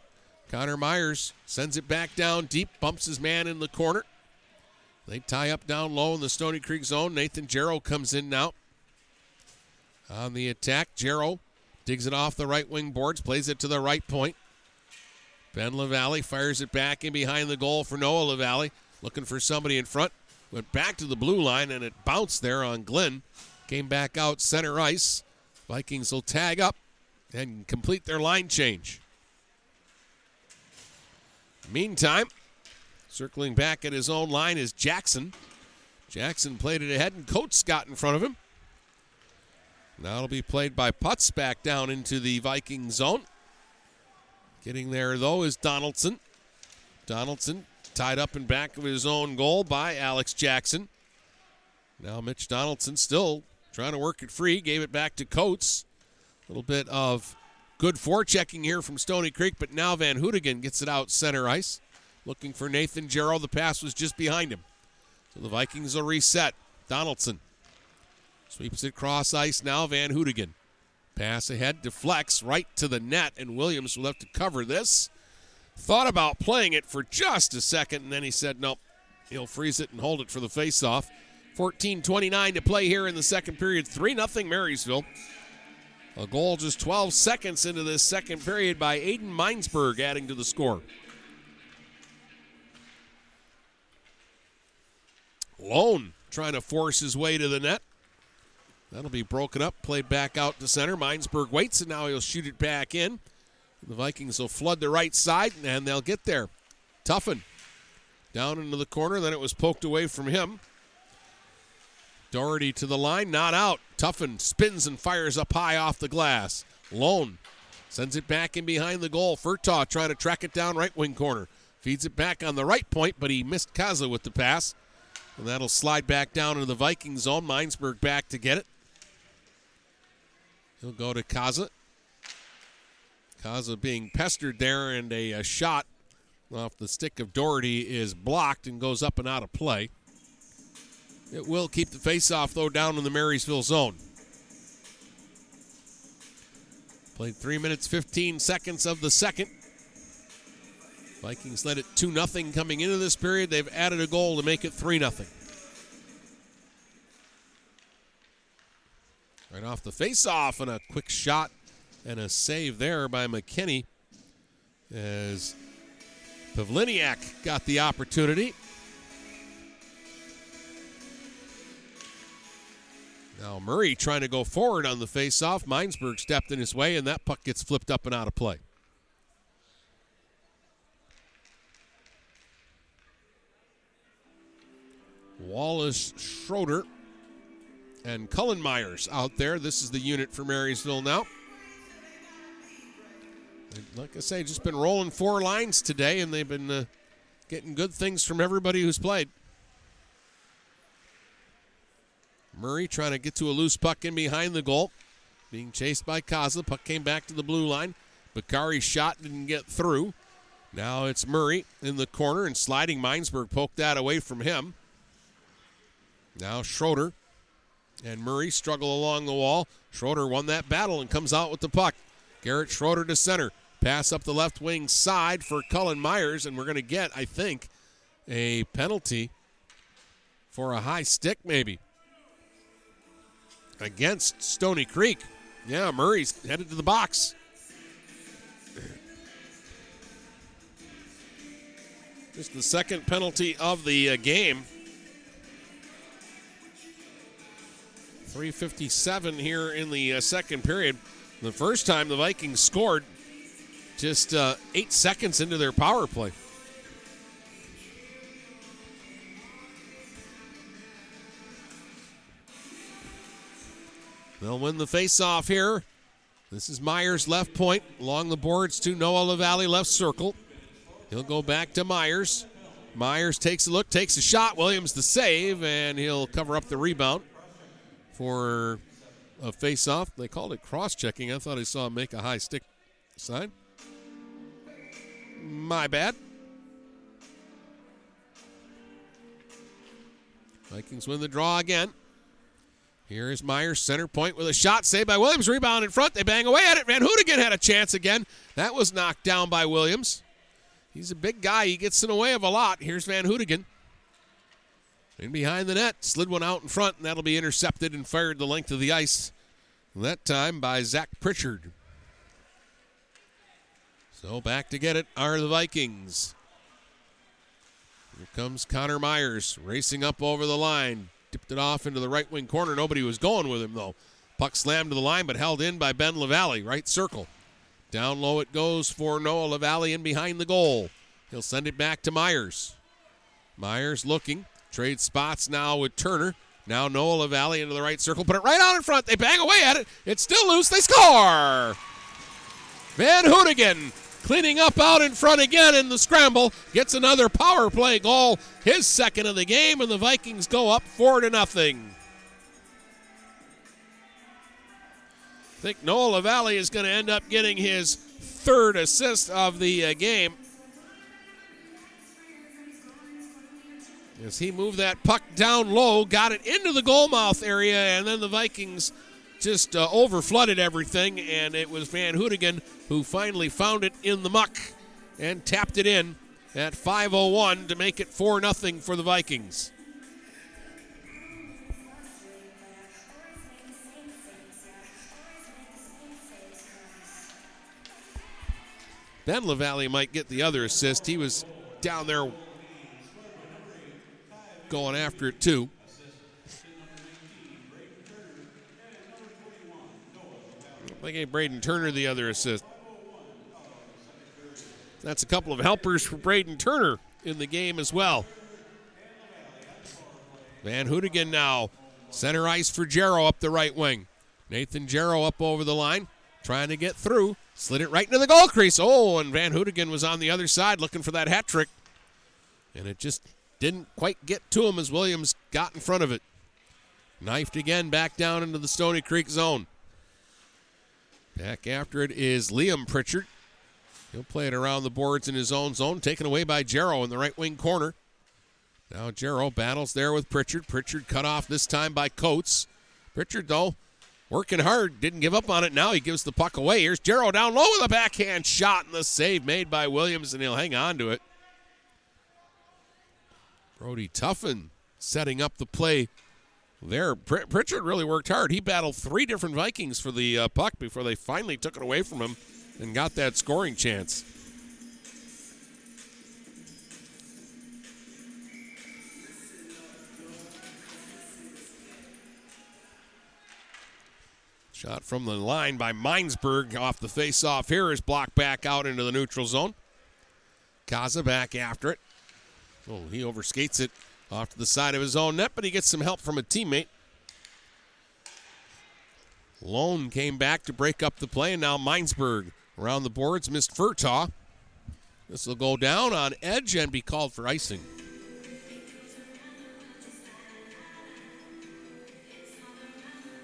Connor Myers sends it back down deep, bumps his man in the corner. They tie up down low in the Stoney Creek zone. Nathan Jarrow comes in now. On the attack, Jarrow digs it off the right wing boards, plays it to the right point. Ben LaValle fires it back in behind the goal for Noah LaValle, looking for somebody in front. Went back to the blue line and it bounced there on Glenn. Came back out center ice. Vikings will tag up and complete their line change. Meantime, circling back at his own line is Jackson. Jackson played it ahead and Coates got in front of him. Now it'll be played by Putz back down into the Viking zone. Getting there, though, is Donaldson. Donaldson tied up in back of his own goal by Alex Jackson. Now Mitch Donaldson still trying to work it free. Gave it back to Coates. A little bit of good forechecking here from Stoney Creek, but now Van Hoodigan gets it out center ice. Looking for Nathan Jarrow. The pass was just behind him. So the Vikings will reset. Donaldson sweeps it cross ice now. Van Hoodigan. Pass ahead, deflects right to the net, and Williams will have to cover this. Thought about playing it for just a second, and then he said, nope, he'll freeze it and hold it for the faceoff. 14 29 to play here in the second period. 3 0 Marysville. A goal just 12 seconds into this second period by Aiden Minesburg adding to the score. Lone trying to force his way to the net. That'll be broken up, played back out to center. Minesburg waits, and now he'll shoot it back in. The Vikings will flood the right side, and they'll get there. Tuffin down into the corner, then it was poked away from him. Doherty to the line, not out. Tuffin spins and fires up high off the glass. Lone sends it back in behind the goal. Furtaw trying to track it down right wing corner. Feeds it back on the right point, but he missed Kaza with the pass. And that'll slide back down into the Viking zone. Minesburg back to get it. He'll go to Kaza. Kaza being pestered there, and a, a shot off the stick of Doherty is blocked and goes up and out of play. It will keep the faceoff, though, down in the Marysville zone. Played 3 minutes 15 seconds of the second. Vikings led it 2 0 coming into this period. They've added a goal to make it 3 0. Right off the faceoff, and a quick shot and a save there by McKinney as Pavliniak got the opportunity. Now Murray trying to go forward on the faceoff. Minesburg stepped in his way, and that puck gets flipped up and out of play. Wallace Schroeder and Cullen Myers out there. This is the unit for Marysville now. And like I say, just been rolling four lines today, and they've been uh, getting good things from everybody who's played. Murray trying to get to a loose puck in behind the goal. Being chased by Kaza. Puck came back to the blue line. Bakari shot didn't get through. Now it's Murray in the corner and sliding. Minesburg poked that away from him. Now Schroeder and Murray struggle along the wall. Schroeder won that battle and comes out with the puck. Garrett Schroeder to center. Pass up the left wing side for Cullen Myers, and we're going to get, I think, a penalty for a high stick, maybe against Stoney Creek. Yeah, Murray's headed to the box. Just the second penalty of the uh, game. 357 here in the uh, second period. The first time the Vikings scored just uh, eight seconds into their power play. They'll win the face-off here. This is Myers left point along the boards to Noah LaValle left circle. He'll go back to Myers. Myers takes a look, takes a shot. Williams the save, and he'll cover up the rebound for a face-off. They called it cross-checking. I thought I saw him make a high stick sign. My bad. Vikings win the draw again. Here's Myers, center point with a shot saved by Williams. Rebound in front. They bang away at it. Van Hoonigan had a chance again. That was knocked down by Williams. He's a big guy. He gets in the way of a lot. Here's Van Hoonigan. In behind the net. Slid one out in front, and that'll be intercepted and fired the length of the ice. That time by Zach Pritchard. So back to get it are the Vikings. Here comes Connor Myers racing up over the line. Tipped it off into the right wing corner. Nobody was going with him, though. Puck slammed to the line, but held in by Ben LaValle, right circle. Down low it goes for Noah LaValle in behind the goal. He'll send it back to Myers. Myers looking. Trade spots now with Turner. Now Noah LaValle into the right circle. Put it right out in front. They bang away at it. It's still loose. They score! Van Hoonigan cleaning up out in front again in the scramble. Gets another power play goal, his second of the game, and the Vikings go up four to nothing. I think Noah LaValle is going to end up getting his third assist of the uh, game. As he moved that puck down low, got it into the goalmouth area, and then the Vikings just uh, overflooded everything, and it was Van Hootigan who finally found it in the muck and tapped it in at 5:01 to make it 4 0 for the Vikings. Ben LaValle might get the other assist. He was down there going after it too. I gave Braden Turner the other assist. That's a couple of helpers for Braden Turner in the game as well. Van Hoodigan now. Center ice for Jarrow up the right wing. Nathan Jarrow up over the line, trying to get through. Slid it right into the goal crease. Oh, and Van Hoodigan was on the other side looking for that hat trick. And it just didn't quite get to him as Williams got in front of it. Knifed again back down into the Stoney Creek zone. Back after it is Liam Pritchard. He'll play it around the boards in his own zone, taken away by Jarrow in the right wing corner. Now Jarrow battles there with Pritchard. Pritchard cut off this time by Coates. Pritchard, though, working hard, didn't give up on it. Now he gives the puck away. Here's Jarrow down low with a backhand shot, and the save made by Williams, and he'll hang on to it. Brody Tuffin setting up the play there. Pr- Pritchard really worked hard. He battled three different Vikings for the uh, puck before they finally took it away from him and got that scoring chance. Shot from the line by Minesburg off the face-off here is blocked back out into the neutral zone. Kaza back after it. Oh, he overskates it off to the side of his own net, but he gets some help from a teammate. Lone came back to break up the play, and now Minesburg around the boards missed Furtaw. This will go down on edge and be called for icing.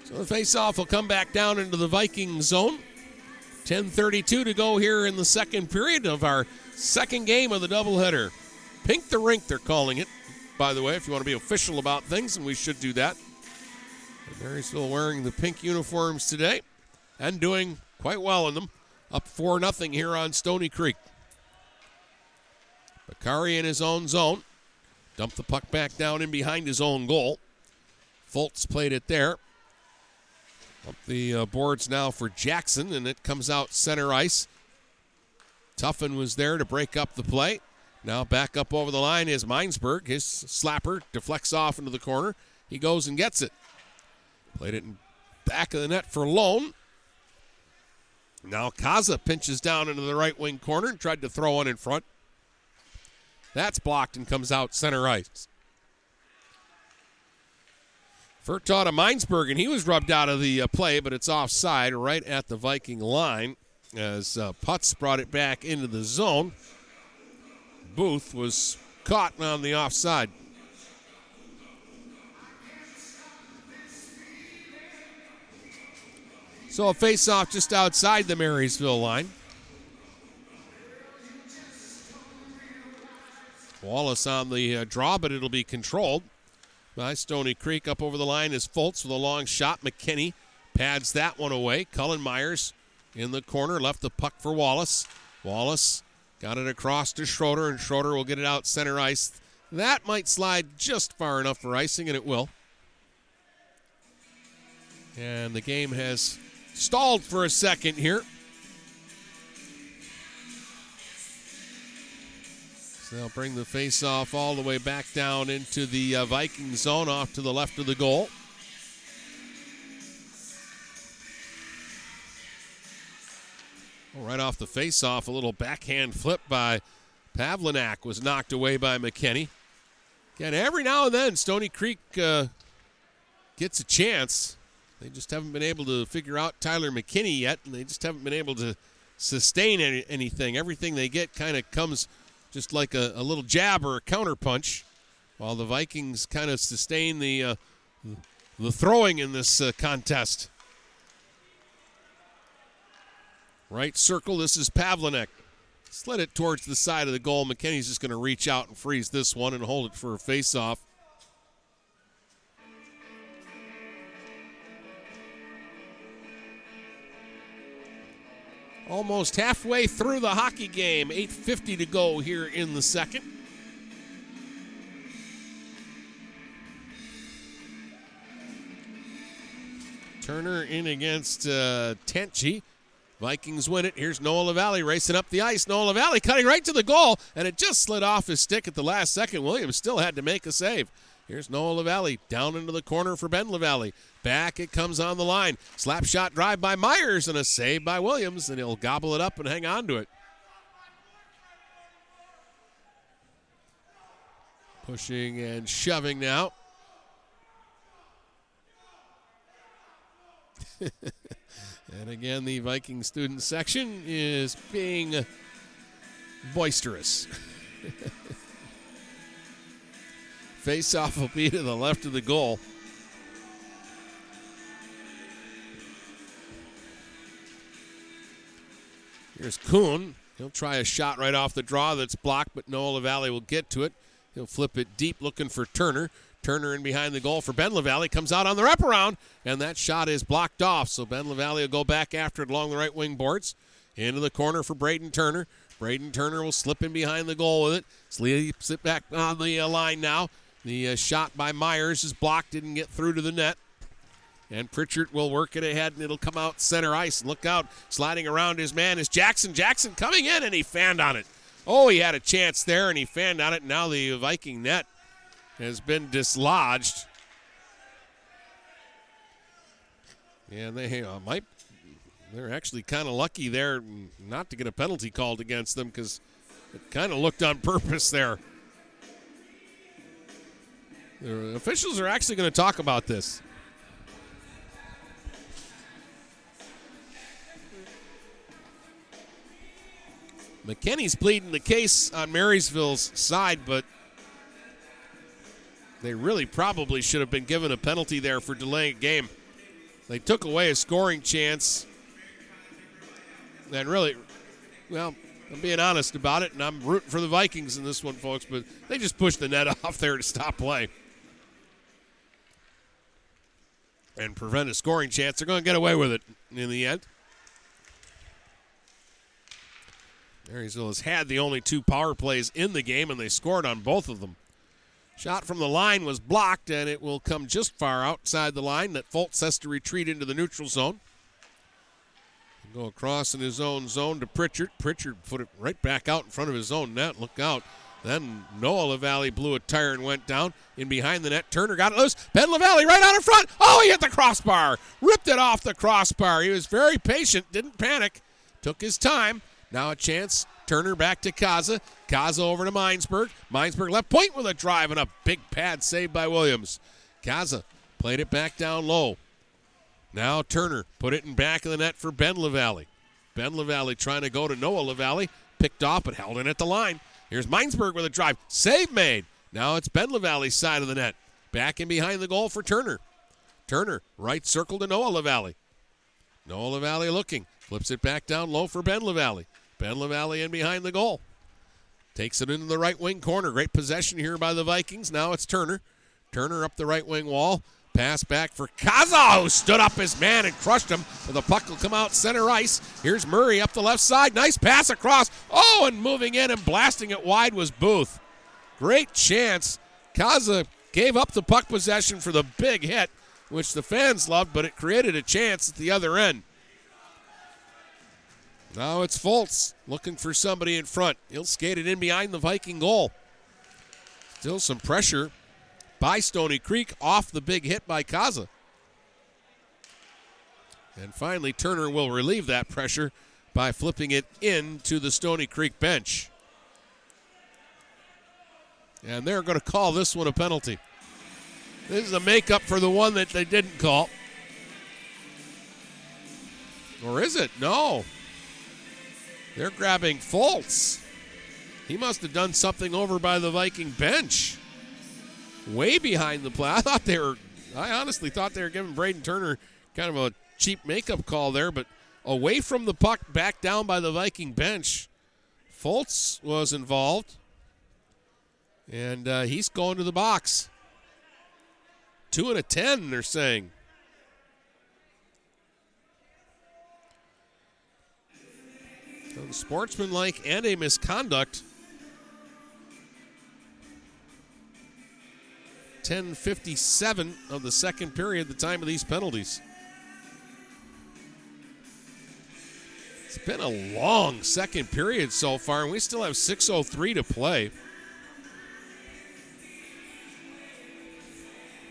So the face-off will come back down into the Viking zone. 10:32 to go here in the second period of our second game of the doubleheader. Pink the rink, they're calling it. By the way, if you want to be official about things, and we should do that. Marysville wearing the pink uniforms today and doing quite well in them. Up 4 0 here on Stoney Creek. Bakari in his own zone. Dumped the puck back down in behind his own goal. Foltz played it there. Up the uh, boards now for Jackson, and it comes out center ice. Tuffin was there to break up the play. Now back up over the line is Minesburg. His slapper deflects off into the corner. He goes and gets it. Played it in back of the net for Lone. Now Kaza pinches down into the right wing corner and tried to throw one in front. That's blocked and comes out center ice. Furtaw to Minesburg, and he was rubbed out of the uh, play, but it's offside right at the Viking line as uh, Putz brought it back into the zone. Booth was caught on the offside. So a face-off just outside the Marysville line. Wallace on the uh, draw, but it'll be controlled by Stoney Creek. Up over the line is Foltz with a long shot. McKinney pads that one away. Cullen Myers in the corner left the puck for Wallace. Wallace got it across to Schroeder, and Schroeder will get it out center ice. That might slide just far enough for icing, and it will. And the game has stalled for a second here. So they'll bring the face off all the way back down into the uh, Viking zone off to the left of the goal. Right off the face off, a little backhand flip by Pavlinak was knocked away by McKinney. Again, every now and then, Stoney Creek uh, gets a chance. They just haven't been able to figure out Tyler McKinney yet, and they just haven't been able to sustain any, anything. Everything they get kind of comes just like a, a, little jab or a counter punch, while the Vikings kind of sustain the uh, the throwing in this uh, contest. Right circle. This is Pavlinek. Slid it towards the side of the goal. McKinney's just going to reach out and freeze this one and hold it for a face-off. Almost halfway through the hockey game. 8.50 to go here in the second. Turner in against uh, Tenchi. Vikings win it. Here's Noah LaValle racing up the ice. Noah LaValle cutting right to the goal, and it just slid off his stick at the last second. Williams still had to make a save. Here's Noah LaValle down into the corner for Ben LaValle. Back it comes on the line. Slap shot drive by Myers and a save by Williams, and he'll gobble it up and hang on to it. Pushing and shoving now. and again, the Viking student section is being boisterous. Face off will be to the left of the goal. Here's Kuhn. He'll try a shot right off the draw that's blocked, but Noah LaValle will get to it. He'll flip it deep looking for Turner. Turner in behind the goal for Ben LaValle. Comes out on the wraparound, and that shot is blocked off. So Ben LaValle will go back after it along the right wing boards. Into the corner for Braden Turner. Braden Turner will slip in behind the goal with it. Sleeps it back on the uh, line now. The uh, shot by Myers is blocked, didn't get through to the net. And Pritchard will work it ahead, and it'll come out center ice. Look out, sliding around his man is Jackson. Jackson coming in, and he fanned on it. Oh, he had a chance there, and he fanned on it. Now the Viking net has been dislodged. And they uh, might, they're actually kind of lucky there not to get a penalty called against them because it kind of looked on purpose there. The officials are actually going to talk about this. McKinney's pleading the case on Marysville's side, but they really probably should have been given a penalty there for delaying a game. They took away a scoring chance. And really, well, I'm being honest about it, and I'm rooting for the Vikings in this one, folks, but they just pushed the net off there to stop play. And prevent a scoring chance. They're going to get away with it in the end. Marysville has had the only two power plays in the game, and they scored on both of them. Shot from the line was blocked, and it will come just far outside the line that Foltz has to retreat into the neutral zone. Go across in his own zone to Pritchard. Pritchard put it right back out in front of his own net. Look out. Then Noah LaValle blew a tire and went down. In behind the net, Turner got it loose. Ben LaValle right out in front. Oh, he hit the crossbar. Ripped it off the crossbar. He was very patient, didn't panic, took his time. Now a chance. Turner back to Kaza. Kaza over to Minesburg. Minesburg left point with a drive and a big pad saved by Williams. Kaza played it back down low. Now Turner put it in back of the net for Ben LaValle. Ben LaValle trying to go to Noah LaValle. Picked off but held in at the line. Here's Minesburg with a drive. Save made. Now it's Ben LaValle's side of the net. Back in behind the goal for Turner. Turner, right circle to Noah LaValle. Noah LaValle looking. Flips it back down low for Ben LaValle. Ben LaValle in behind the goal. Takes it into the right wing corner. Great possession here by the Vikings. Now it's Turner. Turner up the right wing wall. Pass back for Kaza, who stood up his man and crushed him. But the puck will come out center ice. Here's Murray up the left side. Nice pass across. Oh, and moving in and blasting it wide was Booth. Great chance. Kaza gave up the puck possession for the big hit, which the fans loved, but it created a chance at the other end. Now it's Foltz looking for somebody in front. He'll skate it in behind the Viking goal. Still some pressure by Stoney Creek off the big hit by Kaza. And finally, Turner will relieve that pressure by flipping it into the Stoney Creek bench. And they're going to call this one a penalty. This is a makeup for the one that they didn't call. Or is it? No. They're grabbing Foltz. He must have done something over by the Viking bench. Way behind the play. I thought they were, I honestly thought they were giving Braden Turner kind of a cheap makeup call there, but away from the puck, back down by the Viking bench. Foltz was involved. And uh, he's going to the box. Two and a ten, they're saying. Sportsmanlike and a misconduct. 10:57 of the second period, the time of these penalties. It's been a long second period so far, and we still have 6.03 to play.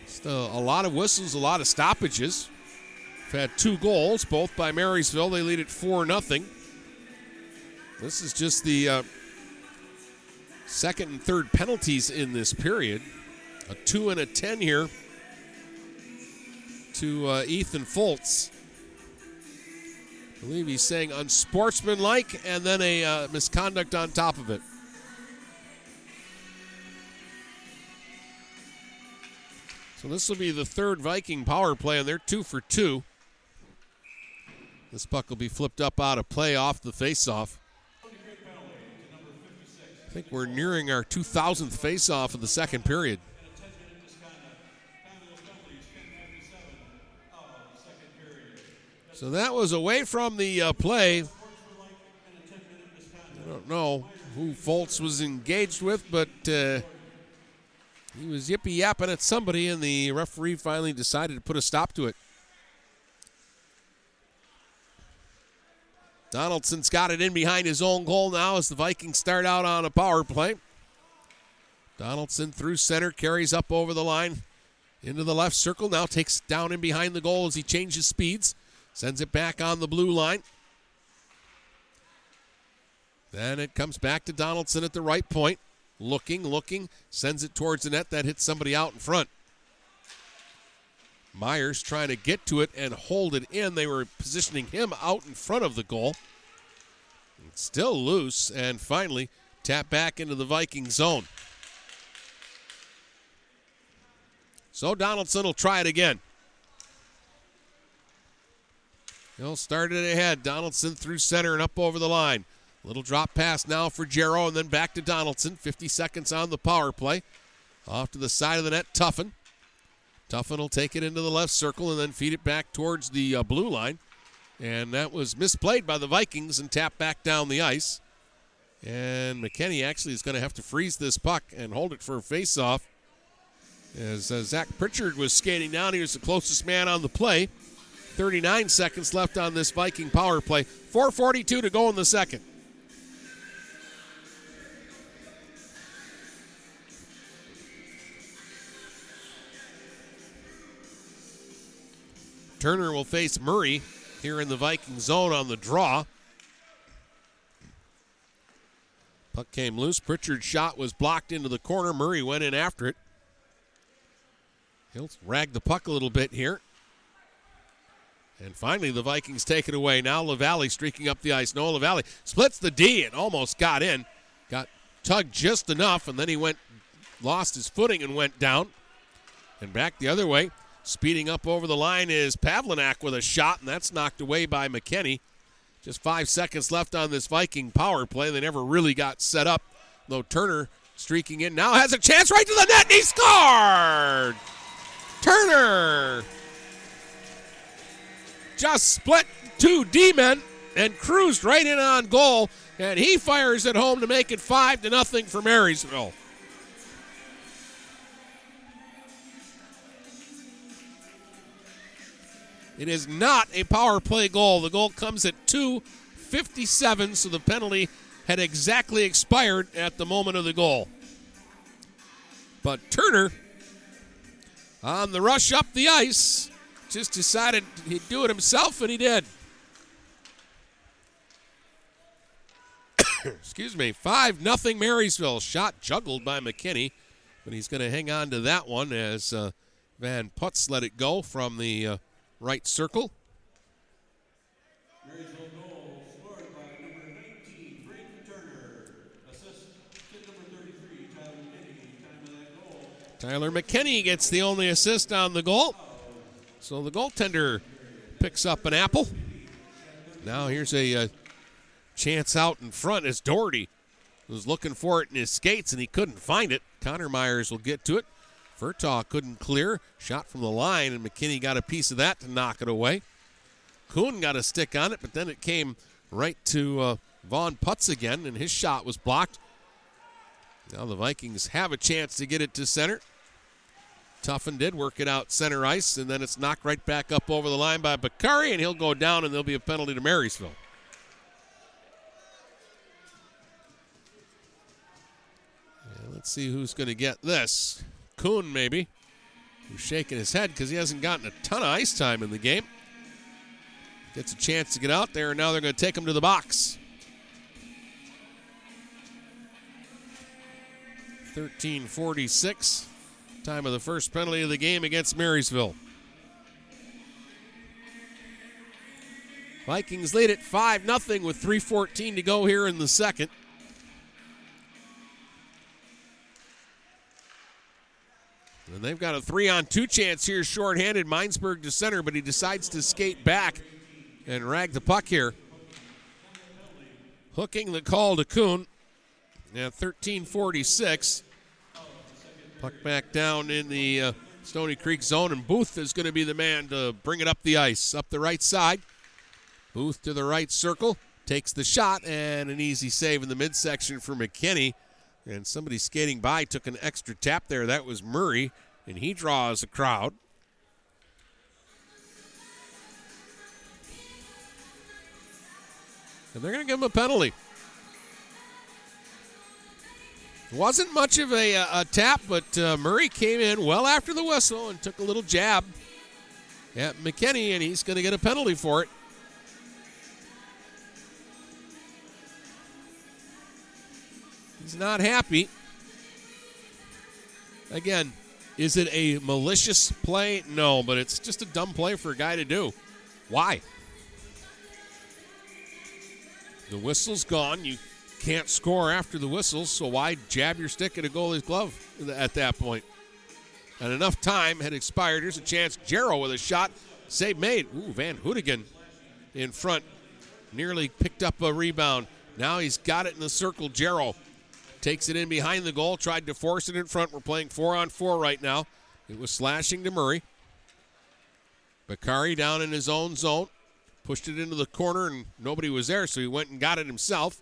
Still a lot of whistles, a lot of stoppages. We've had two goals, both by Marysville. They lead it 4 0. This is just the uh, second and third penalties in this period. A 2 and a 10 here to uh, Ethan Foltz. I believe he's saying unsportsmanlike and then a uh, misconduct on top of it. So this will be the third Viking power play, and they're two for two. This puck will be flipped up out of play off the faceoff. I think we're nearing our 2000th faceoff of the second period. So that was away from the uh, play. I don't know who Foltz was engaged with, but uh, he was yippy yapping at somebody, and the referee finally decided to put a stop to it. Donaldson's got it in behind his own goal now as the Vikings start out on a power play. Donaldson through center, carries up over the line into the left circle, now takes down in behind the goal as he changes speeds. Sends it back on the blue line. Then it comes back to Donaldson at the right point. Looking, looking, sends it towards the net. That hits somebody out in front. Myers trying to get to it and hold it in. They were positioning him out in front of the goal. It's still loose, and finally tap back into the Viking zone. So Donaldson will try it again. He'll start it ahead. Donaldson through center and up over the line. Little drop pass now for Jarrow and then back to Donaldson. 50 seconds on the power play. Off to the side of the net, Tuffin. Tuffin will take it into the left circle and then feed it back towards the uh, blue line. And that was misplayed by the Vikings and tapped back down the ice. And McKinney actually is going to have to freeze this puck and hold it for a face-off. As uh, Zach Pritchard was skating down, he was the closest man on the play. 39 seconds left on this Viking power play. 4.42 to go in the second. Turner will face Murray here in the Viking zone on the draw. Puck came loose. Pritchard's shot was blocked into the corner. Murray went in after it. He'll rag the puck a little bit here. And finally, the Vikings take it away. Now LaValle streaking up the ice. Noah LaValle splits the D and almost got in. Got tugged just enough, and then he went, lost his footing and went down. And back the other way. Speeding up over the line is Pavlinak with a shot, and that's knocked away by McKinney. Just five seconds left on this Viking power play. They never really got set up, though Turner streaking in now has a chance right to the net, and he scored! Turner just split two D-men and cruised right in on goal, and he fires it home to make it five to nothing for Marysville. It is not a power play goal. The goal comes at 2:57, so the penalty had exactly expired at the moment of the goal. But Turner on the rush up the ice just decided he'd do it himself, and he did. Excuse me. 5 nothing Marysville. Shot juggled by McKinney, but he's going to hang on to that one as uh, Van Putz let it go from the uh, right circle. Tyler McKinney gets the only assist on the goal. So the goaltender picks up an apple. Now here's a uh, chance out in front as Doherty was looking for it in his skates and he couldn't find it. Connor Myers will get to it. Furtaw couldn't clear. Shot from the line, and McKinney got a piece of that to knock it away. Kuhn got a stick on it, but then it came right to uh, Vaughn Putz again, and his shot was blocked. Now the Vikings have a chance to get it to center. Tuffin did work it out center ice, and then it's knocked right back up over the line by Bakari, and he'll go down, and there'll be a penalty to Marysville. Yeah, let's see who's going to get this. Kuhn, maybe, who's shaking his head because he hasn't gotten a ton of ice time in the game. Gets a chance to get out there, and now they're going to take him to the box. 1346. Time of the first penalty of the game against Marysville. Vikings lead it 5 0 with 3.14 to go here in the second. And they've got a three on two chance here, shorthanded. Minesburg to center, but he decides to skate back and rag the puck here. Hooking the call to Kuhn at 1346. Puck back down in the uh, Stoney Creek zone, and Booth is going to be the man to bring it up the ice, up the right side. Booth to the right circle, takes the shot, and an easy save in the midsection for McKinney. And somebody skating by took an extra tap there. That was Murray, and he draws a crowd. And they're going to give him a penalty. Wasn't much of a, a tap, but uh, Murray came in well after the whistle and took a little jab at McKinney, and he's going to get a penalty for it. Not happy. Again, is it a malicious play? No, but it's just a dumb play for a guy to do. Why? The whistle's gone. You can't score after the whistle, so why jab your stick at a goalie's glove at that point? And enough time had expired. Here's a chance. Jarrow with a shot. Save made. Ooh, Van Hoodigan in front. Nearly picked up a rebound. Now he's got it in the circle. Jarrow takes it in behind the goal. Tried to force it in front. We're playing four on four right now. It was slashing to Murray. Bakari down in his own zone. Pushed it into the corner and nobody was there, so he went and got it himself.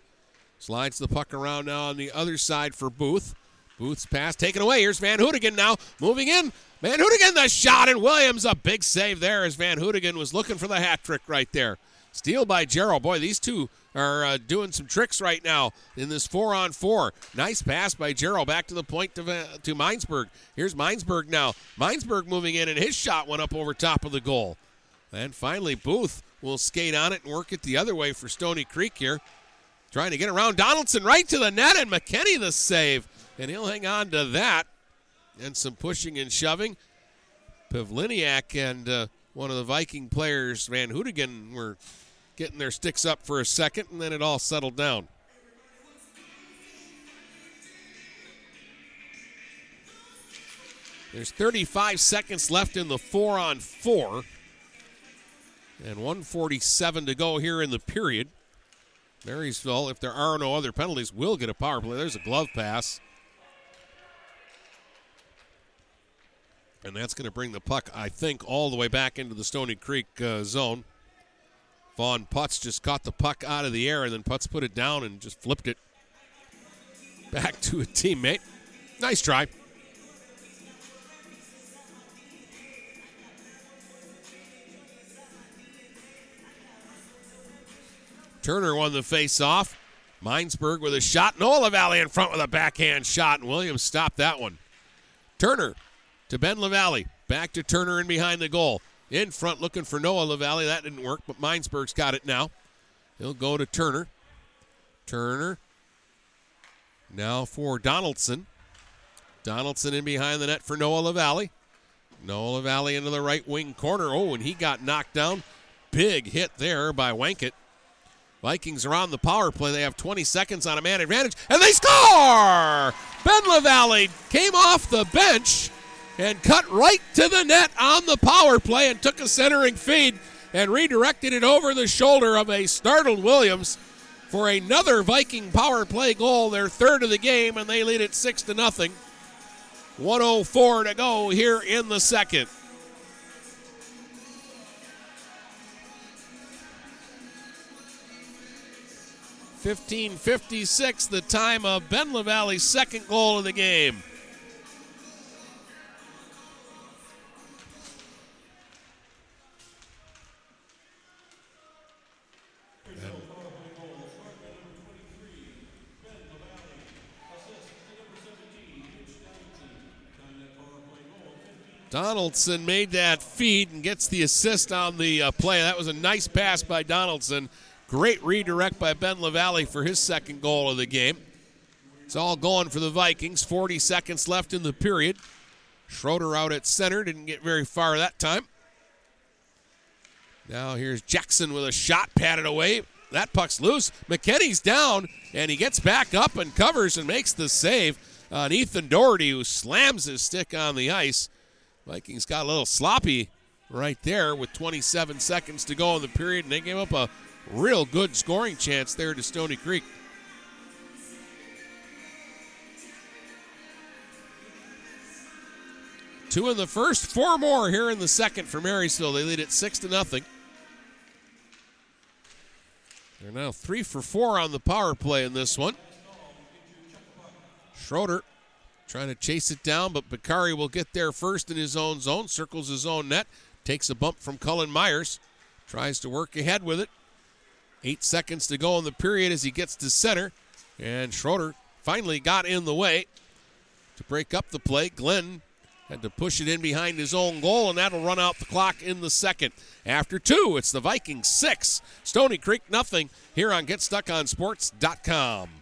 Slides the puck around now on the other side for Booth. Booth's pass taken away. Here's Van Hoodigan now moving in. Van Hoodigan the shot and Williams a big save there as Van Hoodigan was looking for the hat trick right there. Steal by Gerald. Boy, these two are uh, doing some tricks right now in this four on four. Nice pass by Gerald back to the point to, uh, to Minesburg. Here's Minesburg now. Minesburg moving in, and his shot went up over top of the goal. And finally, Booth will skate on it and work it the other way for Stoney Creek here. Trying to get around Donaldson right to the net, and McKinney the save. And he'll hang on to that. And some pushing and shoving. Pavliniak and uh, one of the Viking players, Van Hoodigan, were getting their sticks up for a second, and then it all settled down. There's 35 seconds left in the four on four, and 147 to go here in the period. Marysville, if there are no other penalties, will get a power play. There's a glove pass. And that's going to bring the puck, I think, all the way back into the Stoney Creek uh, zone. Vaughn Putz just caught the puck out of the air, and then Putz put it down and just flipped it back to a teammate. Nice try. Turner won the face-off. Minesburg with a shot. Noah LaValle in front with a backhand shot, and Williams stopped that one. Turner to Ben LaValle. Back to Turner and behind the goal. In front looking for Noah LaValle. That didn't work, but Minesburg's got it now. He'll go to Turner. Turner. Now for Donaldson. Donaldson in behind the net for Noah LaValle. Noah LaValle into the right wing corner. Oh, and he got knocked down. Big hit there by Wankett. Vikings are on the power play. They have 20 seconds on a man advantage, and they score! Ben LaValle came off the bench and cut right to the net on the power play and took a centering feed and redirected it over the shoulder of a startled Williams for another Viking power play goal, their third of the game, and they lead it 6 to nothing. 104 to go here in the second. 15:56, the time of Ben LaValle's second goal of the game. Donaldson made that feed and gets the assist on the uh, play. That was a nice pass by Donaldson. Great redirect by Ben LaValle for his second goal of the game. It's all going for the Vikings. 40 seconds left in the period. Schroeder out at center. Didn't get very far that time. Now here's Jackson with a shot patted away. That puck's loose. McKinney's down, and he gets back up and covers and makes the save on Ethan Doherty, who slams his stick on the ice. Vikings got a little sloppy right there with 27 seconds to go in the period, and they gave up a real good scoring chance there to Stoney Creek. Two in the first, four more here in the second for Marysville. They lead it six to nothing. They're now three for four on the power play in this one. Schroeder trying to chase it down, but Bakari will get there first in his own zone, circles his own net, takes a bump from Cullen Myers, tries to work ahead with it. Eight seconds to go in the period as he gets to center, and Schroeder finally got in the way to break up the play. Glenn had to push it in behind his own goal, and that'll run out the clock in the second. After two, it's the Vikings six, Stoney Creek nothing here on GetStuckOnSports.com.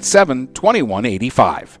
987 2185.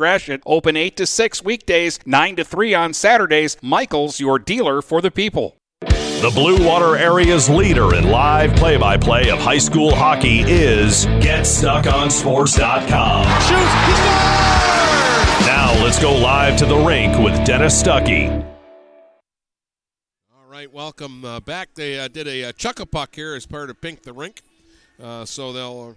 Gratiot, open 8 to 6 weekdays, 9 to 3 on Saturdays. Michael's, your dealer for the people. The Blue Water Area's leader in live play by play of high school hockey is GetStuckOnSports.com. Now let's go live to the rink with Dennis Stuckey. All right, welcome uh, back. They uh, did a uh, chuck a puck here as part of Pink the Rink. Uh, so they'll uh,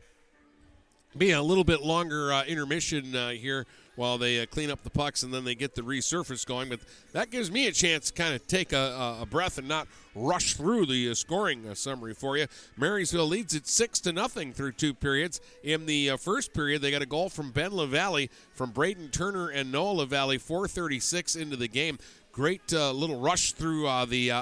be a little bit longer uh, intermission uh, here while they uh, clean up the pucks and then they get the resurface going. But that gives me a chance to kind of take a, a, breath and not rush through the uh, scoring uh, summary for you. Marysville leads it six to nothing through two periods. In the uh, first period, they got a goal from Ben LaValle, from Braden Turner and Noah LaValle, 4:36 into the game. Great uh, little rush through uh, the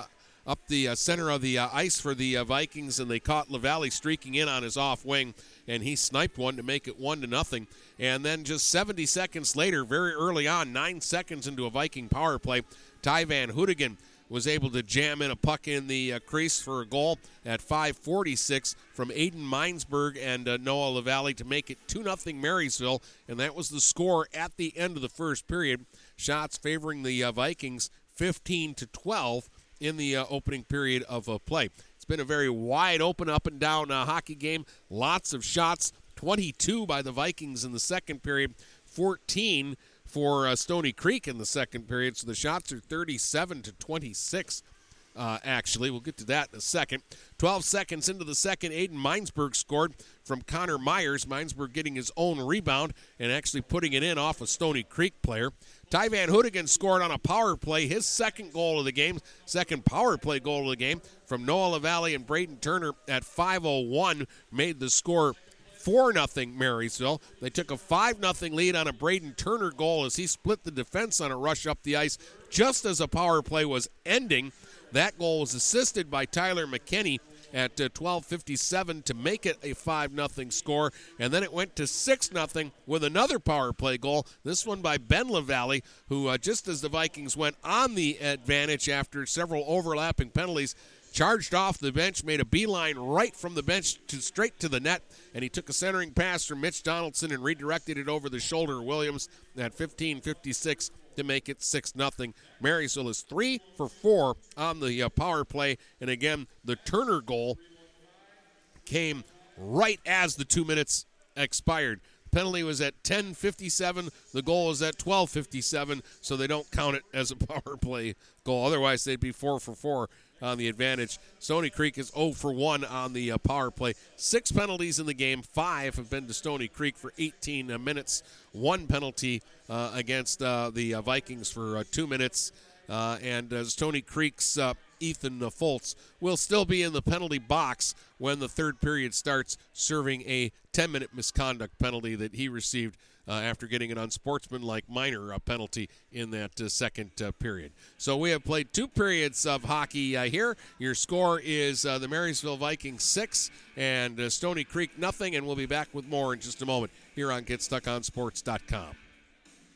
up the uh, center of the uh, ice for the uh, Vikings, and they caught LaValle streaking in on his off wing, and he sniped one to make it one to nothing. And then just 70 seconds later, very early on, nine seconds into a Viking power play, Ty Van Hoodigan was able to jam in a puck in the uh, crease for a goal at 5:46 from Aiden Minesburg and uh, Noah LaValle to make it 2 0 Marysville, and that was the score at the end of the first period. Shots favoring the uh, Vikings 15 to 12 in the uh, opening period of uh, play. It's been a very wide open, up and down uh, hockey game. Lots of shots. 22 by the Vikings in the second period, 14 for uh, Stoney Creek in the second period. So the shots are 37 to 26. Uh, actually, we'll get to that in a second. 12 seconds into the second, Aiden Minesburg scored from Connor Myers. Minesburg getting his own rebound and actually putting it in off a Stoney Creek player. Ty Van Hoodigan scored on a power play, his second goal of the game, second power play goal of the game from Noah LaValle and Braden Turner at 5:01 made the score 4 0 Marysville. They took a 5 0 lead on a Braden Turner goal as he split the defense on a rush up the ice just as a power play was ending. That goal was assisted by Tyler McKinney at 12:57 uh, to make it a 5 0 score, and then it went to 6 0 with another power play goal. This one by Ben LaValle, who uh, just as the Vikings went on the advantage after several overlapping penalties, charged off the bench, made a beeline right from the bench to straight to the net, and he took a centering pass from Mitch Donaldson and redirected it over the shoulder of Williams at 15:56 to make it 6 0. Marysville is 3 for 4 on the uh, power play, and again, the Turner goal came right as the 2 minutes expired. Penalty was at 10:57. The goal was at 12:57, so they don't count it as a power play goal. Otherwise, they'd be four for four on the advantage. Stoney Creek is 0 for 1 on the uh, power play. Six penalties in the game. Five have been to Stoney Creek for 18 uh, minutes. One penalty uh, against uh, the uh, Vikings for two minutes. and as Stoney Creek's Ethan Foltz will still be in the penalty box when the third period starts, serving a 10 minute misconduct penalty that he received uh, after getting an unsportsmanlike minor uh, penalty in that uh, second uh, period. So we have played two periods of hockey uh, here. Your score is uh, the Marysville Vikings six and Stoney Creek nothing, and we'll be back with more in just a moment here on GetStuckOnSports.com.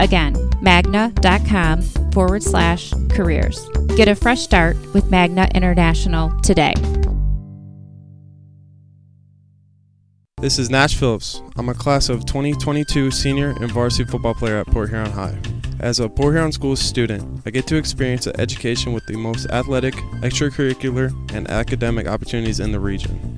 Again, magna.com forward slash careers. Get a fresh start with Magna International today. This is Nash Phillips. I'm a class of 2022 senior and varsity football player at Port Huron High. As a Port Huron School student, I get to experience an education with the most athletic, extracurricular, and academic opportunities in the region.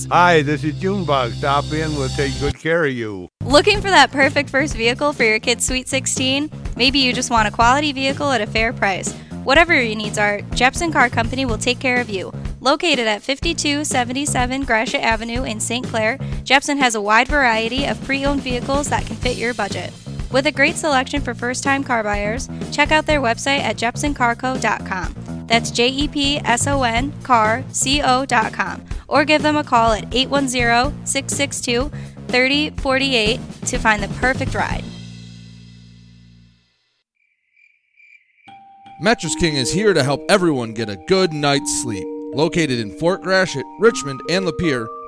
Hi, this is Junebug. Stop in, we'll take good care of you. Looking for that perfect first vehicle for your kid's Sweet 16? Maybe you just want a quality vehicle at a fair price. Whatever your needs are, Jepson Car Company will take care of you. Located at 5277 Gratiot Avenue in St. Clair, Jepson has a wide variety of pre owned vehicles that can fit your budget. With a great selection for first time car buyers, check out their website at jepsoncarco.com. That's J E P S O N car C O.com. Or give them a call at 810 662 3048 to find the perfect ride. Mattress King is here to help everyone get a good night's sleep. Located in Fort Gratiot, Richmond, and Lapeer,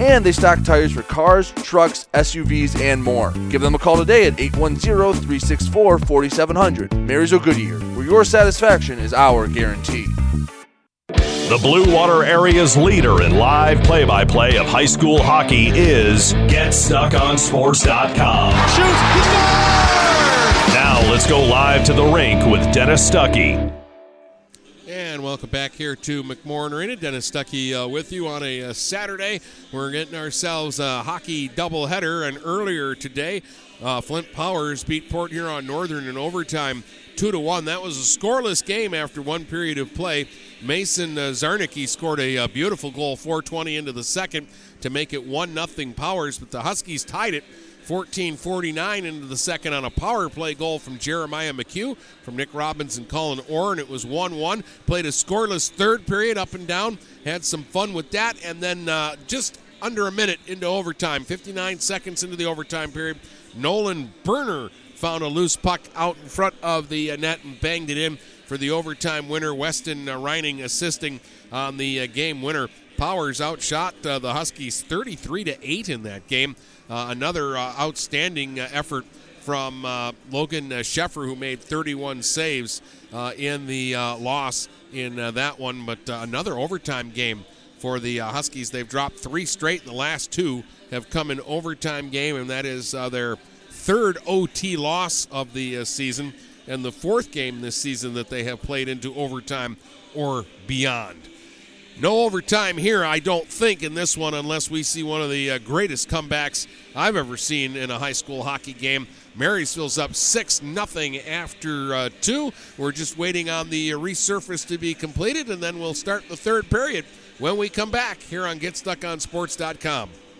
and they stock tires for cars, trucks, SUVs, and more. Give them a call today at 810 364 4700. Marysville Goodyear, where your satisfaction is our guarantee. The Blue Water area's leader in live play by play of high school hockey is GetStuckOnSports.com. Now let's go live to the rink with Dennis Stuckey. And welcome back here to McMorran Arena. Dennis Stuckey uh, with you on a, uh, Saturday. We're getting ourselves a hockey doubleheader, and earlier today, uh, Flint Powers beat Port Huron Northern in overtime, two to one. That was a scoreless game after one period of play. Mason uh, Zarnicki scored a, uh, beautiful goal, 4:20 into the second, to make it one nothing Powers. But the Huskies tied it 14-49 into the second on a power play goal from Jeremiah McHugh from Nick Robbins and Colin Orr, and it was 1-1. Played a scoreless third period up and down. Had some fun with that, and then uh, just under a minute into overtime, 59 seconds into the overtime period, Nolan Burner found a loose puck out in front of the uh, net and banged it in for the overtime winner. Weston uh, Reining assisting on the uh, game winner. Powers outshot uh, the Huskies 33 to 8 in that game. Uh, another uh, outstanding uh, effort from uh, Logan uh, Sheffer, who made 31 saves uh, in the loss in that one. But another overtime game for the Huskies. They've dropped three straight, and the last two have come in overtime game, and that is their third OT loss of the season and the fourth game this season that they have played into overtime or beyond. No overtime here, I don't think, in this one, unless we see one of the uh, greatest comebacks I've ever seen in a high school hockey game. Marysville's up 6 nothing after uh, two. We're just waiting on the uh, resurface to be completed, and then we'll start the third period when we come back here on GetStuckOnSports.com.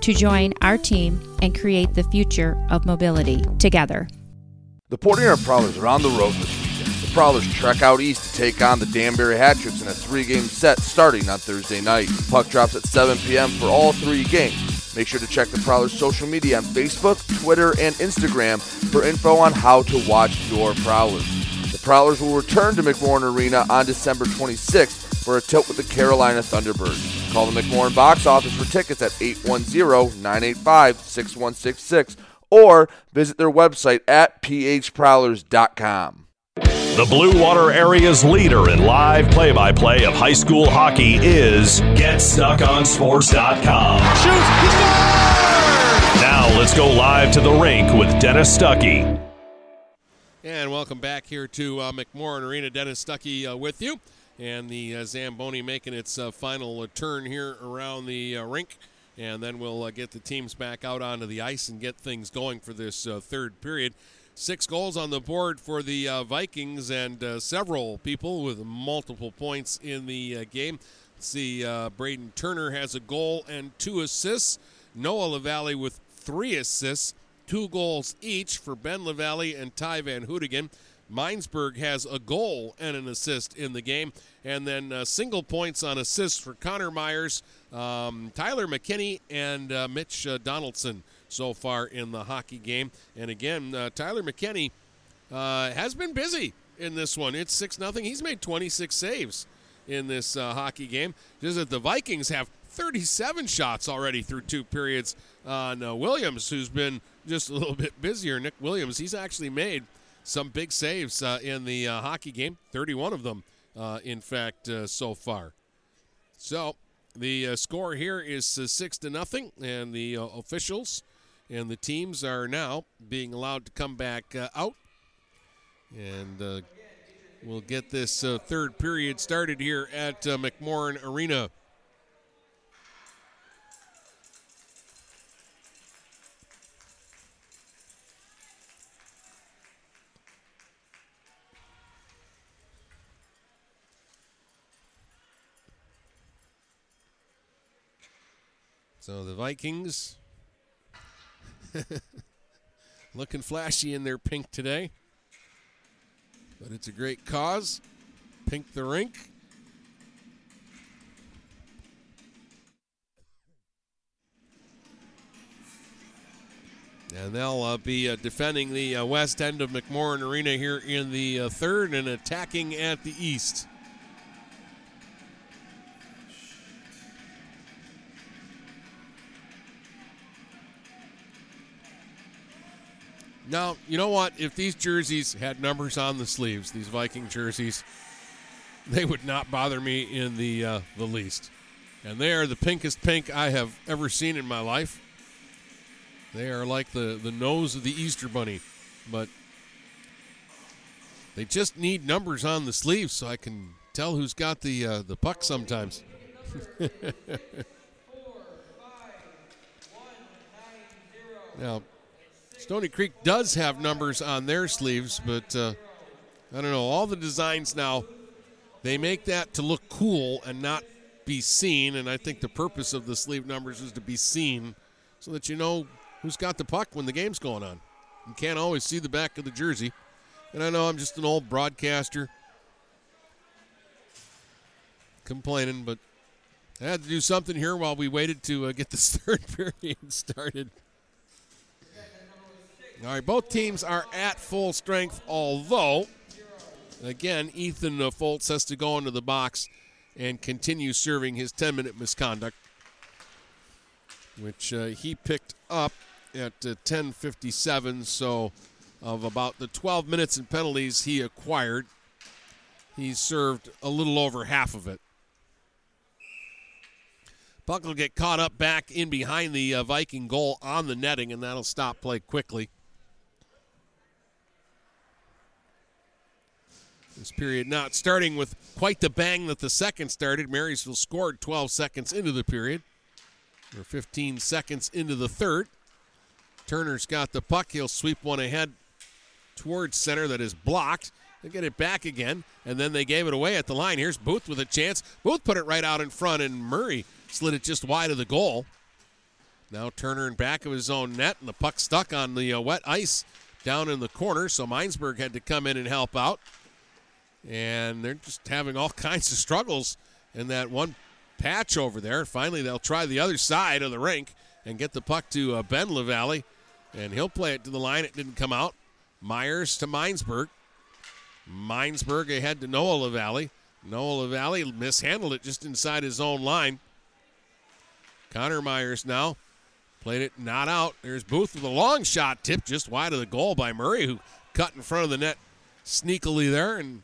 to join our team and create the future of mobility together. The Port Prowlers are on the road this weekend. The Prowlers trek out east to take on the Danbury Hat Tricks in a three-game set starting on Thursday night. Puck drops at 7 p.m. for all three games. Make sure to check the Prowlers' social media on Facebook, Twitter, and Instagram for info on how to watch your Prowlers. The Prowlers will return to McMorran Arena on December 26th for a tilt with the Carolina Thunderbirds. Call the McMorran box office for tickets at 810-985-6166 or visit their website at phprowlers.com. The Blue Water Area's leader in live play by play of high school hockey is GetStuckOnSports.com. Shoot! Now let's go live to the rink with Dennis Stuckey. And welcome back here to uh, McMorran Arena. Dennis Stuckey uh, with you. And the uh, Zamboni making its uh, final uh, turn here around the uh, rink. And then we'll uh, get the teams back out onto the ice and get things going for this third period. Six goals on the board for the Vikings and several people with multiple points in the game. Let's see, Braden Turner has a goal and two assists. Noah LaValle with three assists, two goals each for Ben LaValle and Ty Van Hoodigan. Minesburg has a goal and an assist in the game. And then uh, single points on assists for Connor Myers, um, Tyler McKinney, and uh, Mitch uh, Donaldson so far in the hockey game. And again, uh, Tyler McKinney uh, has been busy in this one. It's 6 0. He's made 26 saves in this uh, hockey game. Just that the Vikings have 37 shots already through two periods on Williams, who's been just a little bit busier. Nick Williams, he's actually made some big saves in the hockey game, 31 of them, uh, in fact, uh, so far. So the uh, score here is six to nothing, and the officials and the teams are now being allowed to come back out, and we'll get this third period started here at McMorran Arena. So the Vikings looking flashy in their pink today. But it's a great cause. Pink the rink. And they'll uh, be uh, defending the uh, west end of McMorran Arena here in the uh, third and attacking at the east. Now, you know what? If these jerseys had numbers on the sleeves, these Viking jerseys, they would not bother me in the uh, the least. And they are the pinkest pink I have ever seen in my life. They are like the, the nose of the Easter Bunny, but they just need numbers on the sleeves so I can tell who's got the uh, the puck sometimes. now, Stoney Creek does have numbers on their sleeves, but uh, I don't know. All the designs now, they make that to look cool and not be seen. And I think the purpose of the sleeve numbers is to be seen so that you know who's got the puck when the game's going on. You can't always see the back of the jersey. And I know I'm just an old broadcaster. complaining, but I had to do something here while we waited to uh, get this third period started. All right, both teams are at full strength, although, again, Ethan uh, Foltz has to go into the box and continue serving his 10 minute misconduct, which uh, he picked up at uh, 10:57. So, of about the 12 minutes and penalties he acquired, he served a little over half of it. Puck will get caught up back in behind the uh, Viking goal on the netting, and that'll stop play quickly. This period not starting with quite the bang that the second started. Marysville scored 12 seconds into the period, or 15 seconds into the third. Turner's got the puck. He'll sweep one ahead towards center that is blocked. They get it back again, and then they gave it away at the line. Here's Booth with a chance. Booth put it right out in front, and Murray slid it just wide of the goal. Now Turner in back of his own net, and the puck stuck on the uh, wet ice down in the corner, so Minesburg had to come in and help out and they're just having all kinds of struggles in that one patch over there. Finally, they'll try the other side of the rink and get the puck to uh, Ben LaValle, and he'll play it to the line. It didn't come out. Myers to Minesburg. Minesburg ahead to Noah LaValle. Noah LaValle mishandled it just inside his own line. Connor Myers now played it not out. There's Booth with a long shot tipped just wide of the goal by Murray, who cut in front of the net sneakily there and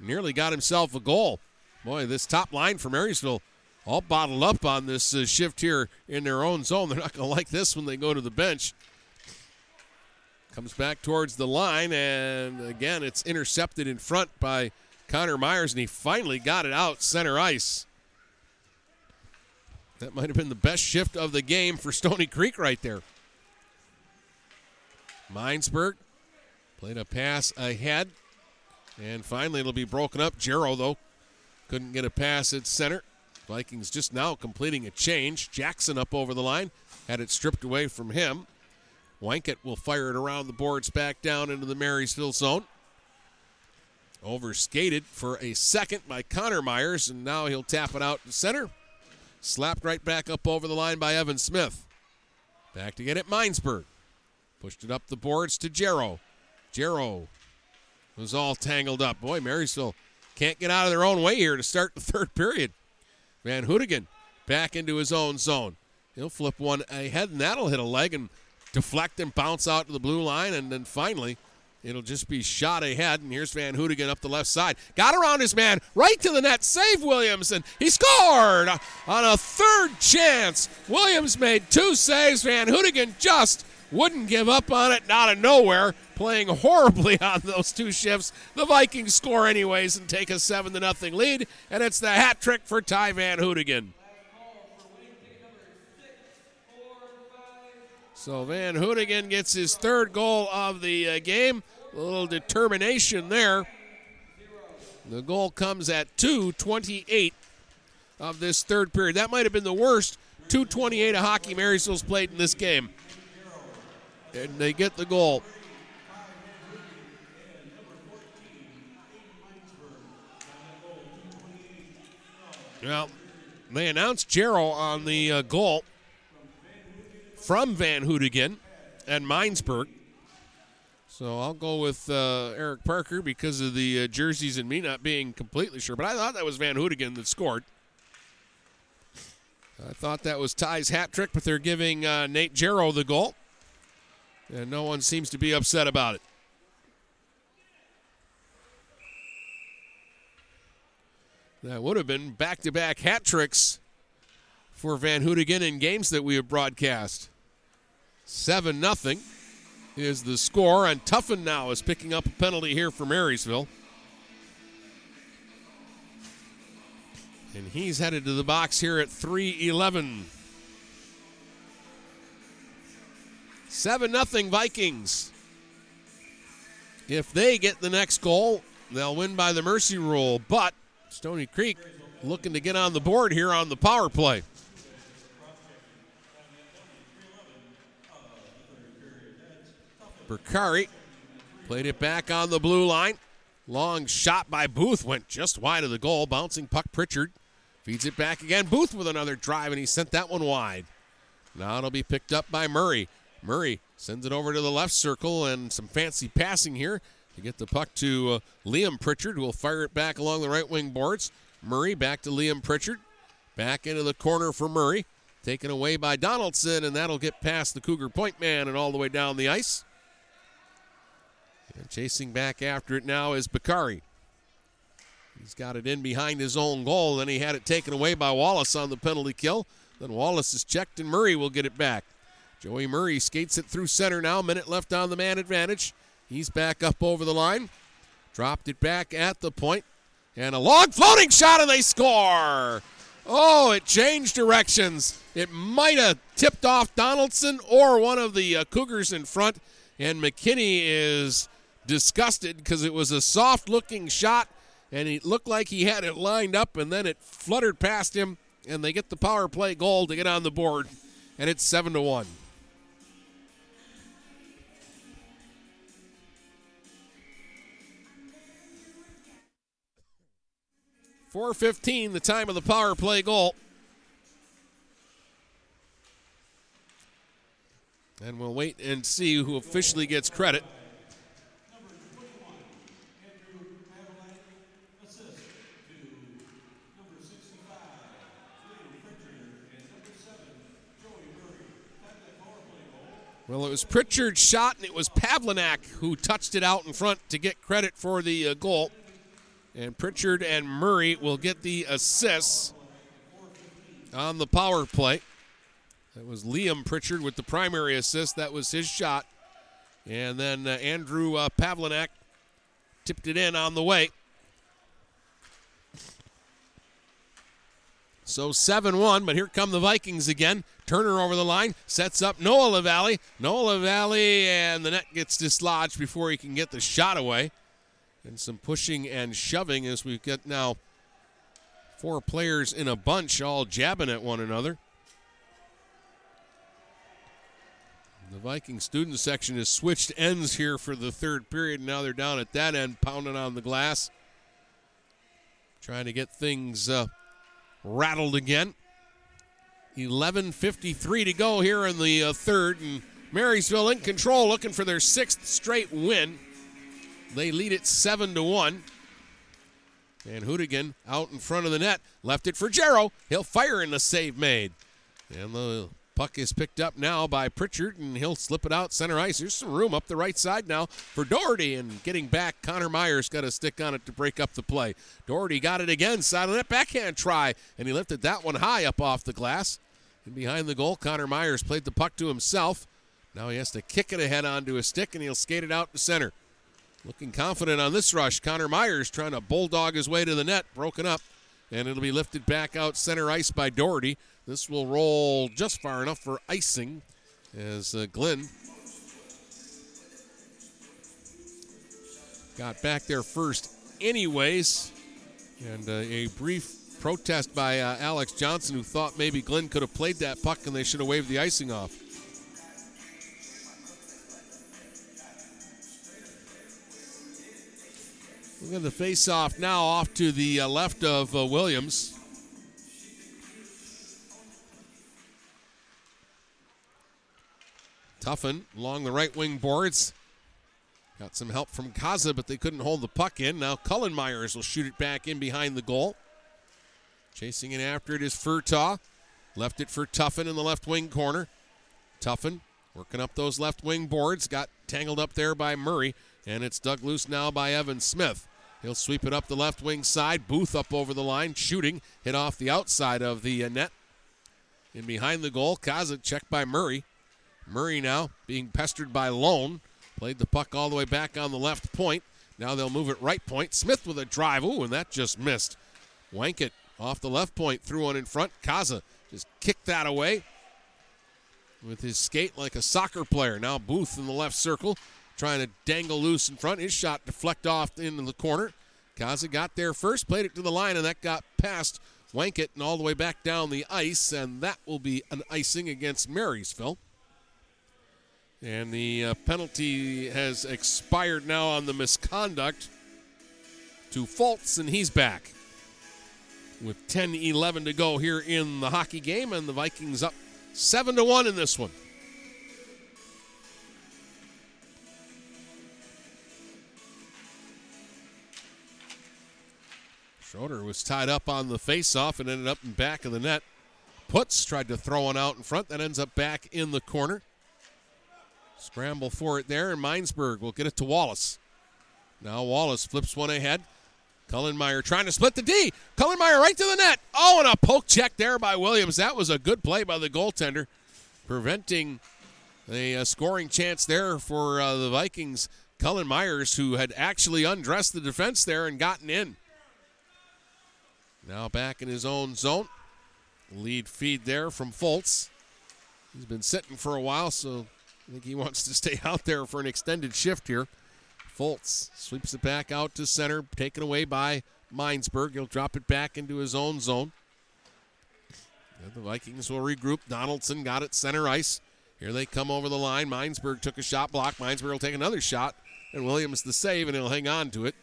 nearly got himself a goal. Boy, this top line for Marysville all bottled up on this uh, shift here in their own zone. They're not going to like this when they go to the bench. Comes back towards the line, and again, it's intercepted in front by Connor Myers, and he finally got it out center ice. That might have been the best shift of the game for Stoney Creek right there. Minesburg played a pass ahead and finally, it'll be broken up. Jarrow, though, couldn't get a pass at center. Vikings just now completing a change. Jackson up over the line, had it stripped away from him. Wankett will fire it around the boards back down into the Marysville zone. Over skated for a second by Connor Myers, and now he'll tap it out to center. Slapped right back up over the line by Evan Smith. Back to get it, Minesburg. Pushed it up the boards to Jarrow. Jarrow was all tangled up. Boy, Marysville can't get out of their own way here to start the third period. Van Hoodigan back into his own zone. He'll flip one ahead, and that'll hit a leg and deflect and bounce out to the blue line. And then finally, it'll just be shot ahead. And here's Van Hoodigan up the left side. Got around his man, right to the net. Save Williams, and he scored on a third chance. Williams made two saves. Van Hoodigan just wouldn't give up on it, out of nowhere, playing horribly on those two shifts. The Vikings score anyways and take a seven to nothing lead, and it's the hat trick for Ty Van Hoodigan. So Van Hoodigan gets his third goal of the uh, game. A little determination there. The goal comes at 2:28 of this third period. That might have been the worst 2:28 of hockey Marysville's played in this game and they get the goal. Well, they announced Jarrow on the uh, goal from Van Hoodigan and Minesburg. So I'll go with uh, Eric Parker because of the uh, jerseys and me not being completely sure. But I thought that was Van Hoodigan that scored. I thought that was Ty's hat trick, but they're giving uh, Nate Jarrow the goal and no one seems to be upset about it. That would have been back to back hat tricks for Van Hoodigan in games that we have broadcast. 7 0 is the score, and Tuffin now is picking up a penalty here for Marysville. And he's headed to the box here at 3 11. 7 0 Vikings. If they get the next goal, they'll win by the mercy rule. But Stoney Creek looking to get on the board here on the power play. Bakari played it back on the blue line. Long shot by Booth went just wide of the goal. Bouncing puck Pritchard Feeds it back again. Booth with another drive, and he sent that one wide. Now it'll be picked up by Murray. Murray sends it over to the left circle, and some fancy passing here to get the puck to uh, Liam Pritchard, who will fire it back along the right wing boards. Murray back to Liam Pritchard. Back into the corner for Murray. Taken away by Donaldson, and that'll get past the Cougar point man and all the way down the ice. And chasing back after it now is Bakari. He's got it in behind his own goal. Then he had it taken away by Wallace on the penalty kill. Then Wallace is checked, and Murray will get it back. Joey Murray skates it through center now. Minute left on the man advantage. He's back up over the line. Dropped it back at the point. And a long floating shot, and they score. Oh, it changed directions. It might have tipped off Donaldson or one of the uh, Cougars in front. And McKinney is disgusted because it was a soft looking shot and it looked like he had it lined up and then it fluttered past him and they get the power play goal to get on the board and it's 7 to 1. Four fifteen, the time of the power play goal. And we'll wait and see who officially gets credit. Well, it was Pritchard's shot, and it was Pavlinak who touched it out in front to get credit for the uh, goal. And Pritchard and Murray will get the assists on the power play. That was Liam Pritchard with the primary assist. That was his shot. And then uh, Andrew uh, Pavlinak tipped it in on the way. So 7 1, but here come the Vikings again. Turner over the line, sets up Noah LaValle. Noah LaValle, and the net gets dislodged before he can get the shot away. And some pushing and shoving as we get now four players in a bunch all jabbing at one another. The Viking student section has switched ends here for the third period. Now they're down at that end, pounding on the glass, trying to get things uh, rattled again. 11:53 to go here in the uh, third, and Marysville in control, looking for their sixth straight win. They lead it seven to one. And Hoodigan out in front of the net, left it for Jarrow. He'll fire in the save made, and the puck is picked up now by Pritchard, and he'll slip it out center ice. There's some room up the right side now for Doherty, and getting back, Connor Myers got a stick on it to break up the play. Doherty got it again, side of net backhand try, and he lifted that one high up off the glass. And behind the goal, Connor Myers played the puck to himself. Now he has to kick it ahead onto a stick, and he'll skate it out to center. Looking confident on this rush. Connor Myers trying to bulldog his way to the net, broken up, and it'll be lifted back out center ice by Doherty. This will roll just far enough for icing as uh, Glenn got back there first, anyways. And uh, a brief protest by uh, Alex Johnson, who thought maybe Glenn could have played that puck and they should have waved the icing off. Look at the face-off now, off to the uh, left of uh, Williams. Tuffin along the right wing boards. Got some help from Kaza, but they couldn't hold the puck in. Now Cullen Myers will shoot it back in behind the goal. Chasing it after it is Furtaw. Left it for Tuffin in the left wing corner. Tuffin working up those left wing boards. Got tangled up there by Murray, and it's dug loose now by Evan Smith. He'll sweep it up the left wing side. Booth up over the line, shooting. Hit off the outside of the uh, net. In behind the goal, Kaza checked by Murray. Murray now being pestered by Lone. Played the puck all the way back on the left point. Now they'll move it right point. Smith with a drive. Ooh, and that just missed. Wankett off the left point, threw one in front. Kaza just kicked that away with his skate like a soccer player. Now Booth in the left circle, trying to dangle loose in front. His shot deflect off into the corner. Kaza got there first, played it to the line, and that got past Wankett and all the way back down the ice, and that will be an icing against Marysville. And the uh, penalty has expired now on the misconduct to Foltz, and he's back. with 10 11 to go here in the hockey game, and the Vikings up 7 to 1 in this one. Schroeder was tied up on the faceoff and ended up in back of the net. Putz tried to throw one out in front, that ends up back in the corner. Scramble for it there, and Minesburg will get it to Wallace. Now Wallace flips one ahead. Cullenmeyer trying to split the D. Cullenmeyer right to the net. Oh, and a poke check there by Williams. That was a good play by the goaltender, preventing a, scoring chance there for uh, the Vikings. Cullen Myers, who had actually undressed the defense there and gotten in. Now back in his own zone. Lead feed there from Foltz. He's been sitting for a while, so I think he wants to stay out there for an extended shift here. Foltz sweeps it back out to center, taken away by Minesburg. He'll drop it back into his own zone. And the Vikings will regroup. Donaldson got it center ice. Here they come over the line. Minesburg took a shot block. Minesburg will take another shot. And Williams the save, and he'll hang on to it.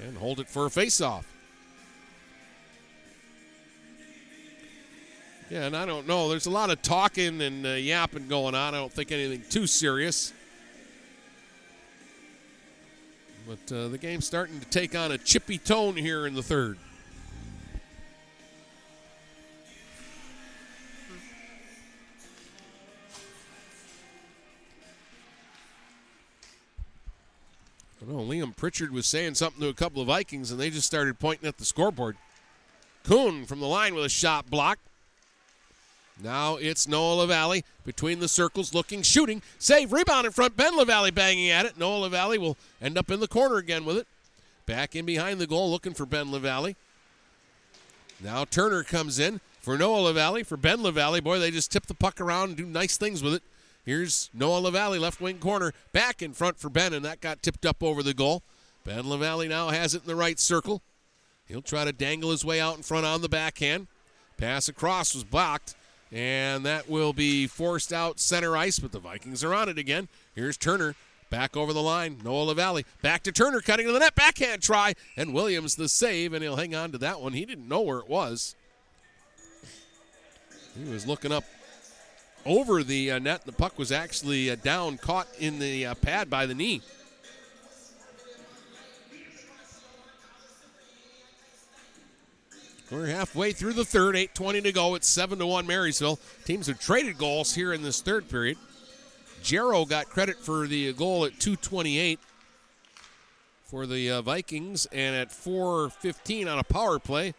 And hold it for a faceoff. Yeah, and I don't know. There's a lot of talking and uh, yapping going on. I don't think anything too serious. But uh, the game's starting to take on a chippy tone here in the third. I don't know. Liam Pritchard was saying something to a couple of Vikings, and they just started pointing at the scoreboard. Kuhn from the line with a shot blocked. Now it's Noah LaValle between the circles, looking, shooting, save, rebound in front. Ben LaValle banging at it. Noah LaValle will end up in the corner again with it. Back in behind the goal, looking for Ben LaValle. Now Turner comes in for Noah LaValle, for Ben LaValle. Boy, they just tip the puck around and do nice things with it. Here's Noah LaValle, left wing corner, back in front for Ben, and that got tipped up over the goal. Ben LaValle now has it in the right circle. He'll try to dangle his way out in front on the backhand. Pass across was blocked. And that will be forced out center ice, but the Vikings are on it again. Here's Turner back over the line. Noah LaValle back to Turner, cutting to the net. Backhand try, and Williams the save, and he'll hang on to that one. He didn't know where it was. He was looking up over the uh, net. The puck was actually uh, down, caught in the uh, pad by the knee. We're halfway through the third, 8:20 to go. It's seven to one Marysville. Teams have traded goals here in this third period. Jarrow got credit for the goal at 2:28 for the uh, Vikings, and at 4:15 on a power play,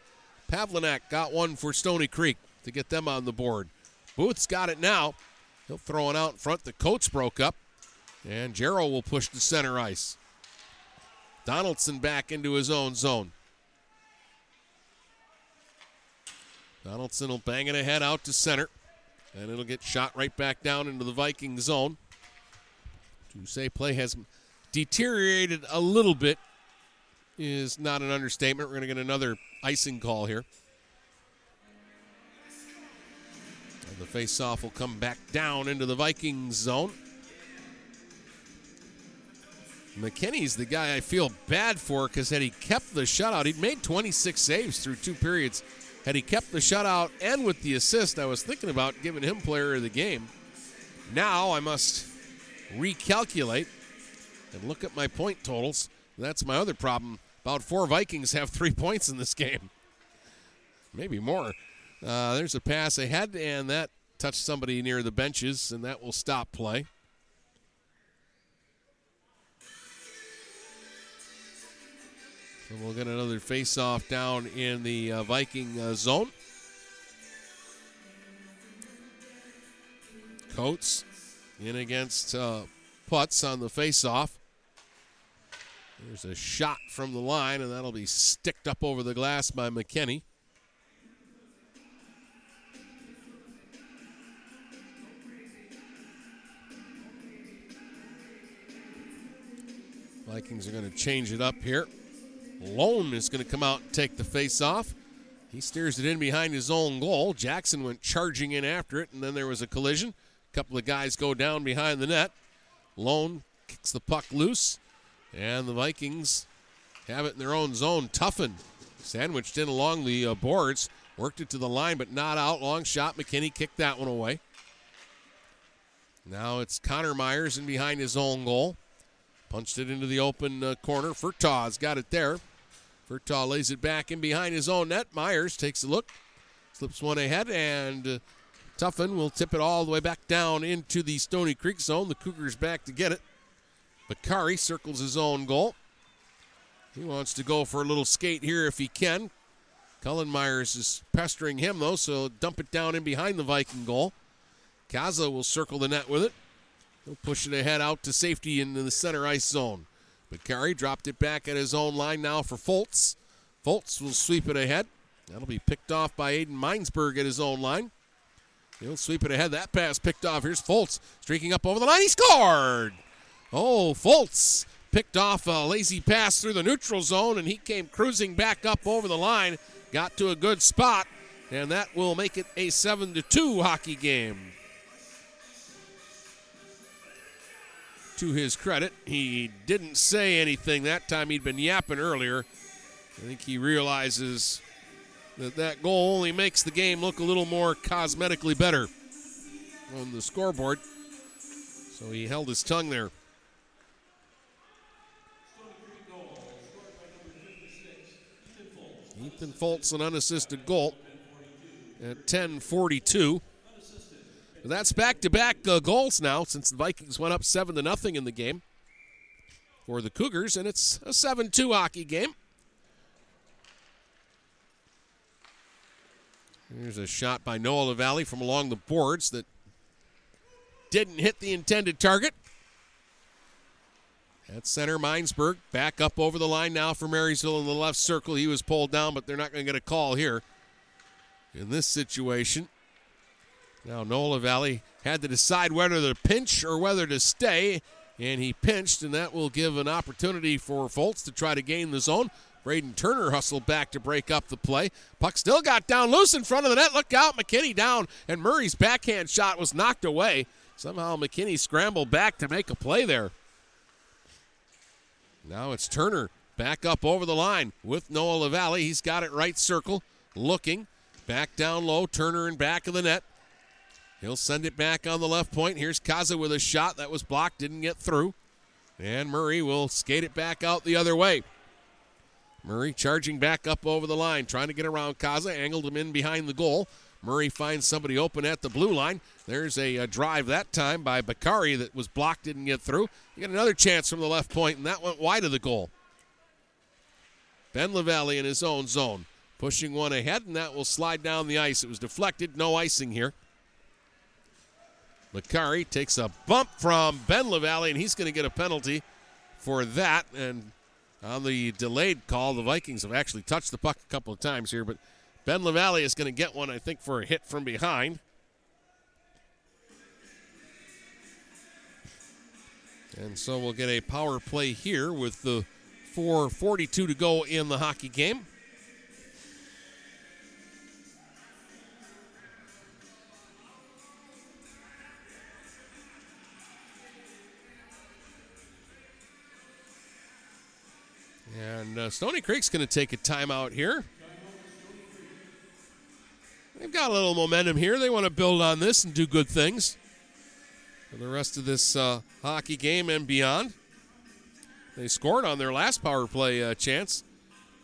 Pavlinak got one for Stoney Creek to get them on the board. Booth's got it now. He'll throw it out in front. The coats broke up, and Jarrow will push to center ice. Donaldson back into his own zone. Donaldson will bang it ahead out to center. And it'll get shot right back down into the Viking zone. To say play has deteriorated a little bit is not an understatement. We're going to get another icing call here. And the face-off will come back down into the Vikings zone. McKinney's the guy I feel bad for because had he kept the shutout, he'd made 26 saves through two periods had he kept the shutout and with the assist, I was thinking about giving him player of the game. Now I must recalculate and look at my point totals. That's my other problem. About four Vikings have three points in this game. Maybe more. Uh, there's a pass ahead, and that touched somebody near the benches, and that will stop play. So we'll get another face-off down in the uh, Viking uh, zone. Coates in against uh, Putz on the face-off. There's a shot from the line, and that'll be sticked up over the glass by McKinney. Vikings are going to change it up here. Lone is going to come out and take the face off. He steers it in behind his own goal. Jackson went charging in after it, and then there was a collision. A couple of guys go down behind the net. Lone kicks the puck loose, and the Vikings have it in their own zone. Tuffin Sandwiched in along the uh, boards, worked it to the line, but not out. Long shot. McKinney kicked that one away. Now it's Connor Myers in behind his own goal. Punched it into the open uh, corner. Furtaw's got it there. Furtaw lays it back in behind his own net. Myers takes a look, slips one ahead, and uh, Tuffin will tip it all the way back down into the Stoney Creek zone. The Cougars back to get it. Bakari circles his own goal. He wants to go for a little skate here if he can. Cullen Myers is pestering him, though, so dump it down in behind the Viking goal. Kaza will circle the net with it. He'll push it ahead out to safety into the center ice zone. Bakari dropped it back at his own line now for Foltz. Foltz will sweep it ahead. That'll be picked off by Aiden Minesburg at his own line. He'll sweep it ahead. That pass picked off. Here's Foltz streaking up over the line. He scored! Oh, Foltz picked off a lazy pass through the neutral zone, and he came cruising back up over the line. Got to a good spot, and that will make it a 7 to 2 hockey game. To his credit, he didn't say anything that time. He'd been yapping earlier. I think he realizes that that goal only makes the game look a little more cosmetically better on the scoreboard. So he held his tongue there. Ethan Foltz, an unassisted goal at 10:42. That's back-to-back uh, goals now since the Vikings went up seven to nothing in the game for the Cougars, and it's a 7-2 hockey game. Here's a shot by Noah LaValle from along the boards that didn't hit the intended target. At center, Minesburg back up over the line now for Marysville in the left circle. He was pulled down, but they're not going to get a call here in this situation. Now, Noah LaValle had to decide whether to pinch or whether to stay, and he pinched, and that will give an opportunity for Foltz to try to gain the zone. Braden Turner hustled back to break up the play. Puck still got down loose in front of the net. Look out, McKinney down, and Murray's backhand shot was knocked away. Somehow McKinney scrambled back to make a play there. Now it's Turner back up over the line with Noah LaValle. He's got it right circle, looking. Back down low, Turner in back of the net. He'll send it back on the left point. Here's Kaza with a shot that was blocked, didn't get through. And Murray will skate it back out the other way. Murray charging back up over the line, trying to get around Kaza, angled him in behind the goal. Murray finds somebody open at the blue line. There's a, a, drive that time by Bakari that was blocked, didn't get through. You got another chance from the left point, and that went wide of the goal. Ben LaValle in his own zone, pushing one ahead, and that will slide down the ice. It was deflected, no icing here. Bakari takes a bump from Ben LaValle, and he's going to get a penalty for that. And on the delayed call, the Vikings have actually touched the puck a couple of times here, but Ben LaValle is going to get one, I think, for a hit from behind. And so we'll get a power play here with the 4.42 to go in the hockey game. And uh, Stoney Creek's going to take a timeout here. They've got a little momentum here. They want to build on this and do good things for the rest of this uh, hockey game and beyond. They scored on their last power play uh, chance,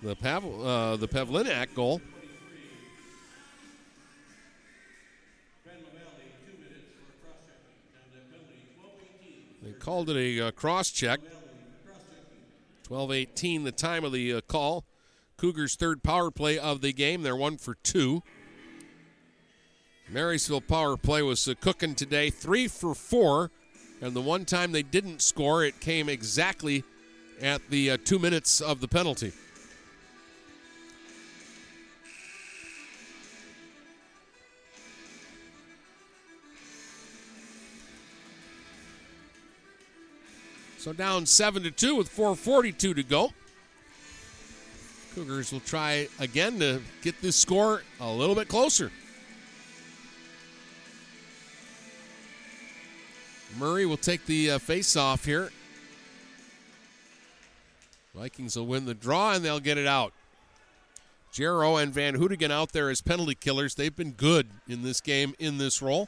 the Pavel, uh, the Pavlinak goal. They called it a uh, cross check. 12-18 the time of the uh, call. Cougars' third power play of the game. They're one for two. Marysville power play was uh, cooking today, three for four. And the one time they didn't score, it came exactly at the uh, two minutes of the penalty. So down 7 to 2 with 4.42 to go. Cougars will try again to get this score a little bit closer. Murray will take the uh, face off here. Vikings will win the draw and they'll get it out. Jarrow and Van Hoodigan out there as penalty killers. They've been good in this game in this role.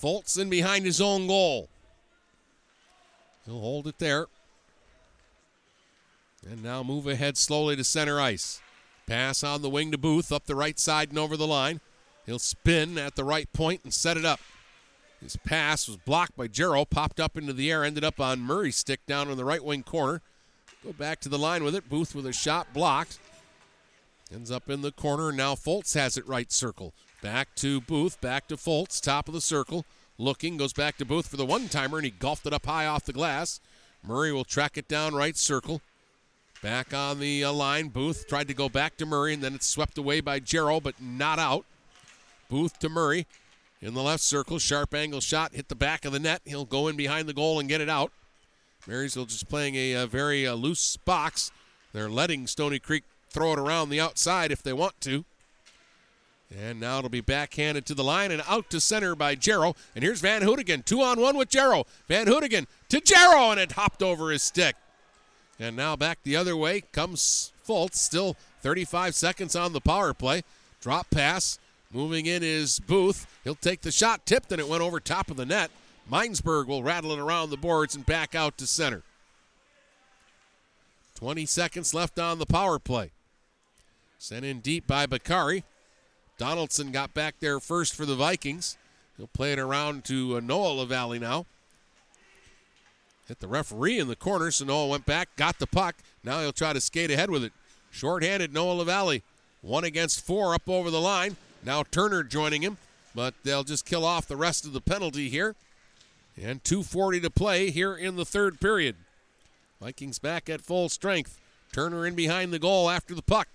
Foltz in behind his own goal. He'll hold it there. And now move ahead slowly to center ice. Pass on the wing to Booth, up the right side and over the line. He'll spin at the right point and set it up. His pass was blocked by Jarrow, popped up into the air, ended up on Murray's stick down in the right wing corner. Go back to the line with it. Booth with a shot blocked. Ends up in the corner. Now Foltz has it right circle. Back to Booth, back to Foltz, top of the circle. Looking, goes back to Booth for the one timer, and he golfed it up high off the glass. Murray will track it down right circle. Back on the uh, line, Booth tried to go back to Murray, and then it's swept away by Jarrow, but not out. Booth to Murray in the left circle. Sharp angle shot, hit the back of the net. He'll go in behind the goal and get it out. Marysville just playing a, a very uh, loose box. They're letting Stoney Creek throw it around the outside if they want to. And now it'll be backhanded to the line and out to center by Jarrow. And here's Van Houtigan, two on one with Jarrow. Van Houtigan to Jarrow, and it hopped over his stick. And now back the other way comes Foltz, still 35 seconds on the power play. Drop pass. Moving in is Booth. He'll take the shot, tipped, and it went over top of the net. Minesburg will rattle it around the boards and back out to center. 20 seconds left on the power play. Sent in deep by Bakari. Donaldson got back there first for the Vikings. He'll play it around to uh, Noah LaValle now. Hit the referee in the corner, so Noah went back, got the puck. Now he'll try to skate ahead with it. Short-handed Noah LaValle. One against four up over the line. Now Turner joining him, but they'll just kill off the rest of the penalty here. And 2.40 to play here in the third period. Vikings back at full strength. Turner in behind the goal after the puck.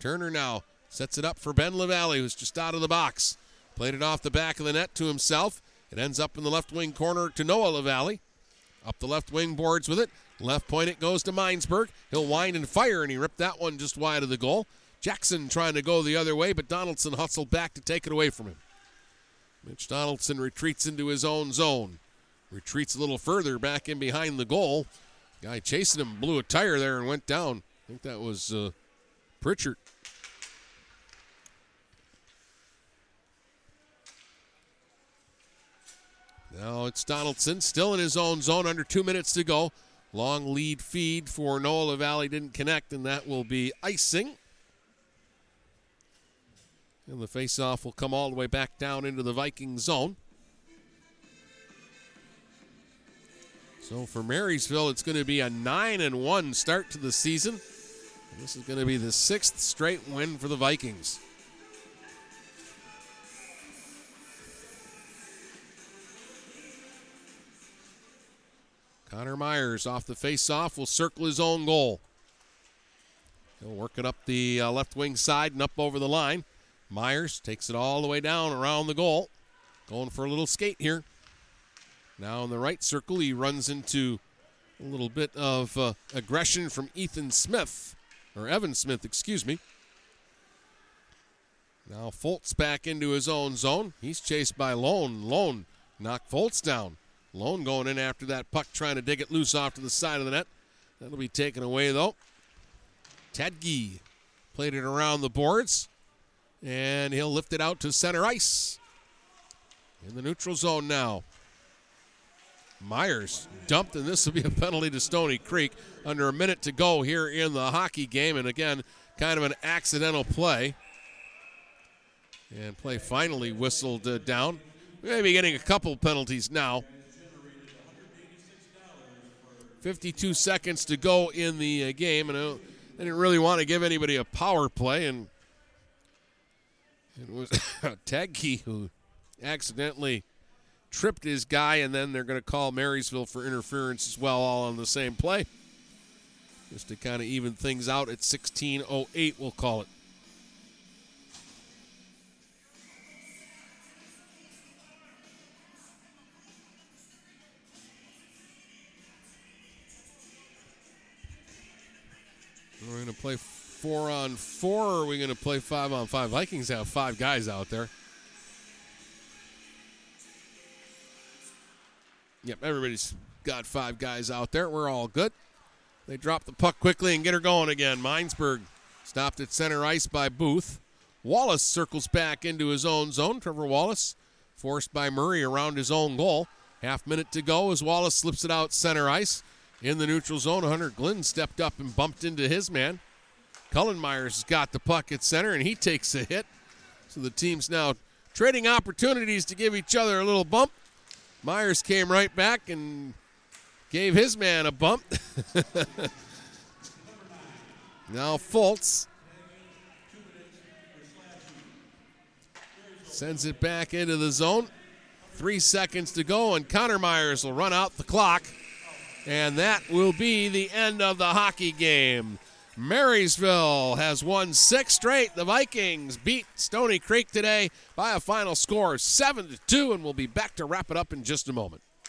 Turner now sets it up for Ben LaValle, who's just out of the box. Played it off the back of the net to himself. It ends up in the left wing corner to Noah LaValle. Up the left wing boards with it. Left point it goes to Minesburg. He'll wind and fire, and he ripped that one just wide of the goal. Jackson trying to go the other way, but Donaldson hustled back to take it away from him. Mitch Donaldson retreats into his own zone. Retreats a little further back in behind the goal. Guy chasing him blew a tire there and went down. I think that was uh, Pritchard. Now it's Donaldson still in his own zone, under two minutes to go. Long lead feed for Noah LaValle didn't connect, and that will be icing. And the faceoff will come all the way back down into the Viking zone. So for Marysville, it's going to be a 9 and 1 start to the season. And this is going to be the sixth straight win for the Vikings. Connor Myers off the faceoff will circle his own goal. He'll work it up the uh, left wing side and up over the line. Myers takes it all the way down around the goal. Going for a little skate here. Now in the right circle, he runs into a little bit of uh, aggression from Ethan Smith, or Evan Smith, excuse me. Now Foltz back into his own zone. He's chased by Lone. Lone knocked Foltz down. Lone going in after that puck, trying to dig it loose off to the side of the net. That'll be taken away though. Tadgee played it around the boards, and he'll lift it out to center ice. In the neutral zone now. Myers dumped, and this will be a penalty to Stoney Creek under a minute to go here in the hockey game. And again, kind of an accidental play. And play finally whistled uh, down. Maybe getting a couple penalties now. 52 seconds to go in the uh, game, and I didn't really want to give anybody a power play. And it was Tagke who accidentally tripped his guy, and then they're going to call Marysville for interference as well, all on the same play. Just to kind of even things out at 16.08, we'll call it. We're going to play four on four, or are we going to play five on five? Vikings have five guys out there. Yep, everybody's got five guys out there. We're all good. They drop the puck quickly and get her going again. Minesburg stopped at center ice by Booth. Wallace circles back into his own zone. Trevor Wallace forced by Murray around his own goal. Half minute to go as Wallace slips it out center ice. In the neutral zone, Hunter Glenn stepped up and bumped into his man. Cullen Myers has got the puck at center and he takes a hit. So the team's now trading opportunities to give each other a little bump. Myers came right back and gave his man a bump. now Foltz sends it back into the zone. Three seconds to go, and Connor Myers will run out the clock. And that will be the end of the hockey game. Marysville has won six straight. The Vikings beat Stoney Creek today by a final score of 7 to 2, and we'll be back to wrap it up in just a moment.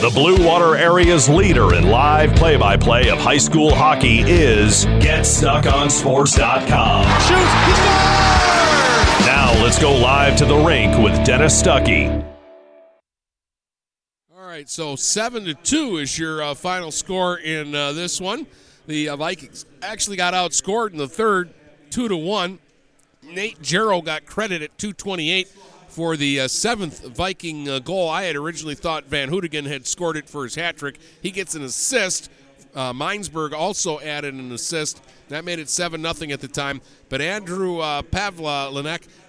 The Blue Water area's leader in live play by play of high school hockey is GetStuckOnSports.com. Shoot! Now let's go live to the rink with Dennis Stuckey. All right, so 7 to 2 is your uh, final score in uh, this one. The uh, Vikings actually got outscored in the third, 2 to 1. Nate Jarrow got credit at 228 for the uh, seventh Viking uh, goal. I had originally thought Van Houtigan had scored it for his hat trick. He gets an assist. Uh, Minesburg also added an assist. That made it 7 0 at the time. But Andrew uh, Pavla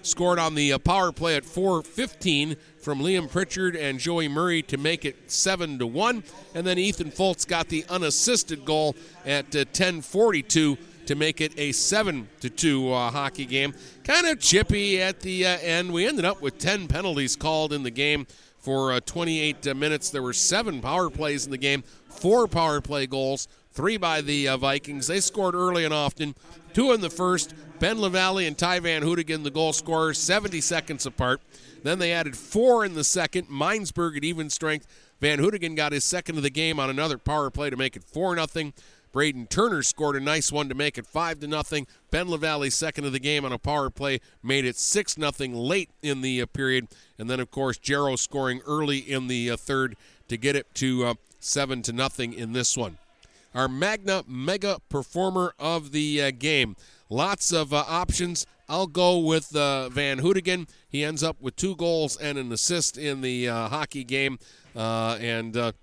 scored on the uh, power play at 4.15 from Liam Pritchard and Joey Murray to make it 7 to 1. And then Ethan Foltz got the unassisted goal at uh, 10.42 to make it a 7 to 2 uh, hockey game. Kind of chippy at the uh, end. We ended up with 10 penalties called in the game for uh, 28 uh, minutes. There were seven power plays in the game, four power play goals, three by the uh, Vikings. They scored early and often. Two in the first. Ben LaValle and Ty Van Houtigan, the goal scorers, 70 seconds apart. Then they added four in the second. Minesburg at even strength. Van Houtigan got his second of the game on another power play to make it 4 0. Braden Turner scored a nice one to make it five to nothing. Ben LaValle second of the game on a power play made it six nothing late in the uh, period, and then of course Jarrow scoring early in the uh, third to get it to uh, seven to nothing in this one. Our Magna Mega Performer of the uh, game. Lots of uh, options. I'll go with uh, Van Houtigan. He ends up with two goals and an assist in the hockey game, and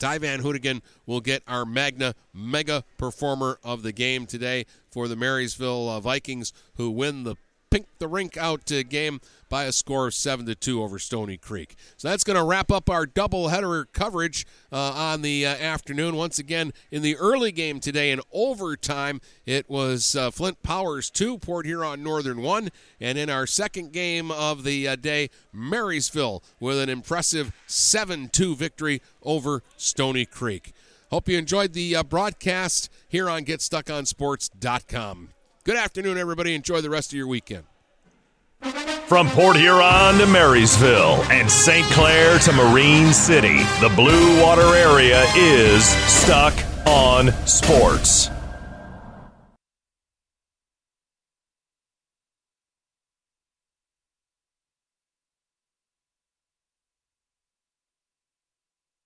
Ty Van Houtigan will get our Magna Mega Performer of the game today for the Marysville uh, Vikings, who win the Pink the Rink Out uh, game by a score of 7 to 2 over Stoney Creek. So that's going to wrap up our doubleheader coverage uh, on the uh, afternoon. Once again, in the early game today in overtime, it was uh, Flint Powers 2, Port Huron Northern 1. And in our second game of the uh, day, Marysville with an impressive 7 2 victory over Stoney Creek. Hope you enjoyed the uh, broadcast here on GetStuckOnSports.com. Good afternoon, everybody. Enjoy the rest of your weekend. From Port Huron to Marysville and St. Clair to Marine City, the Blue Water area is stuck on sports.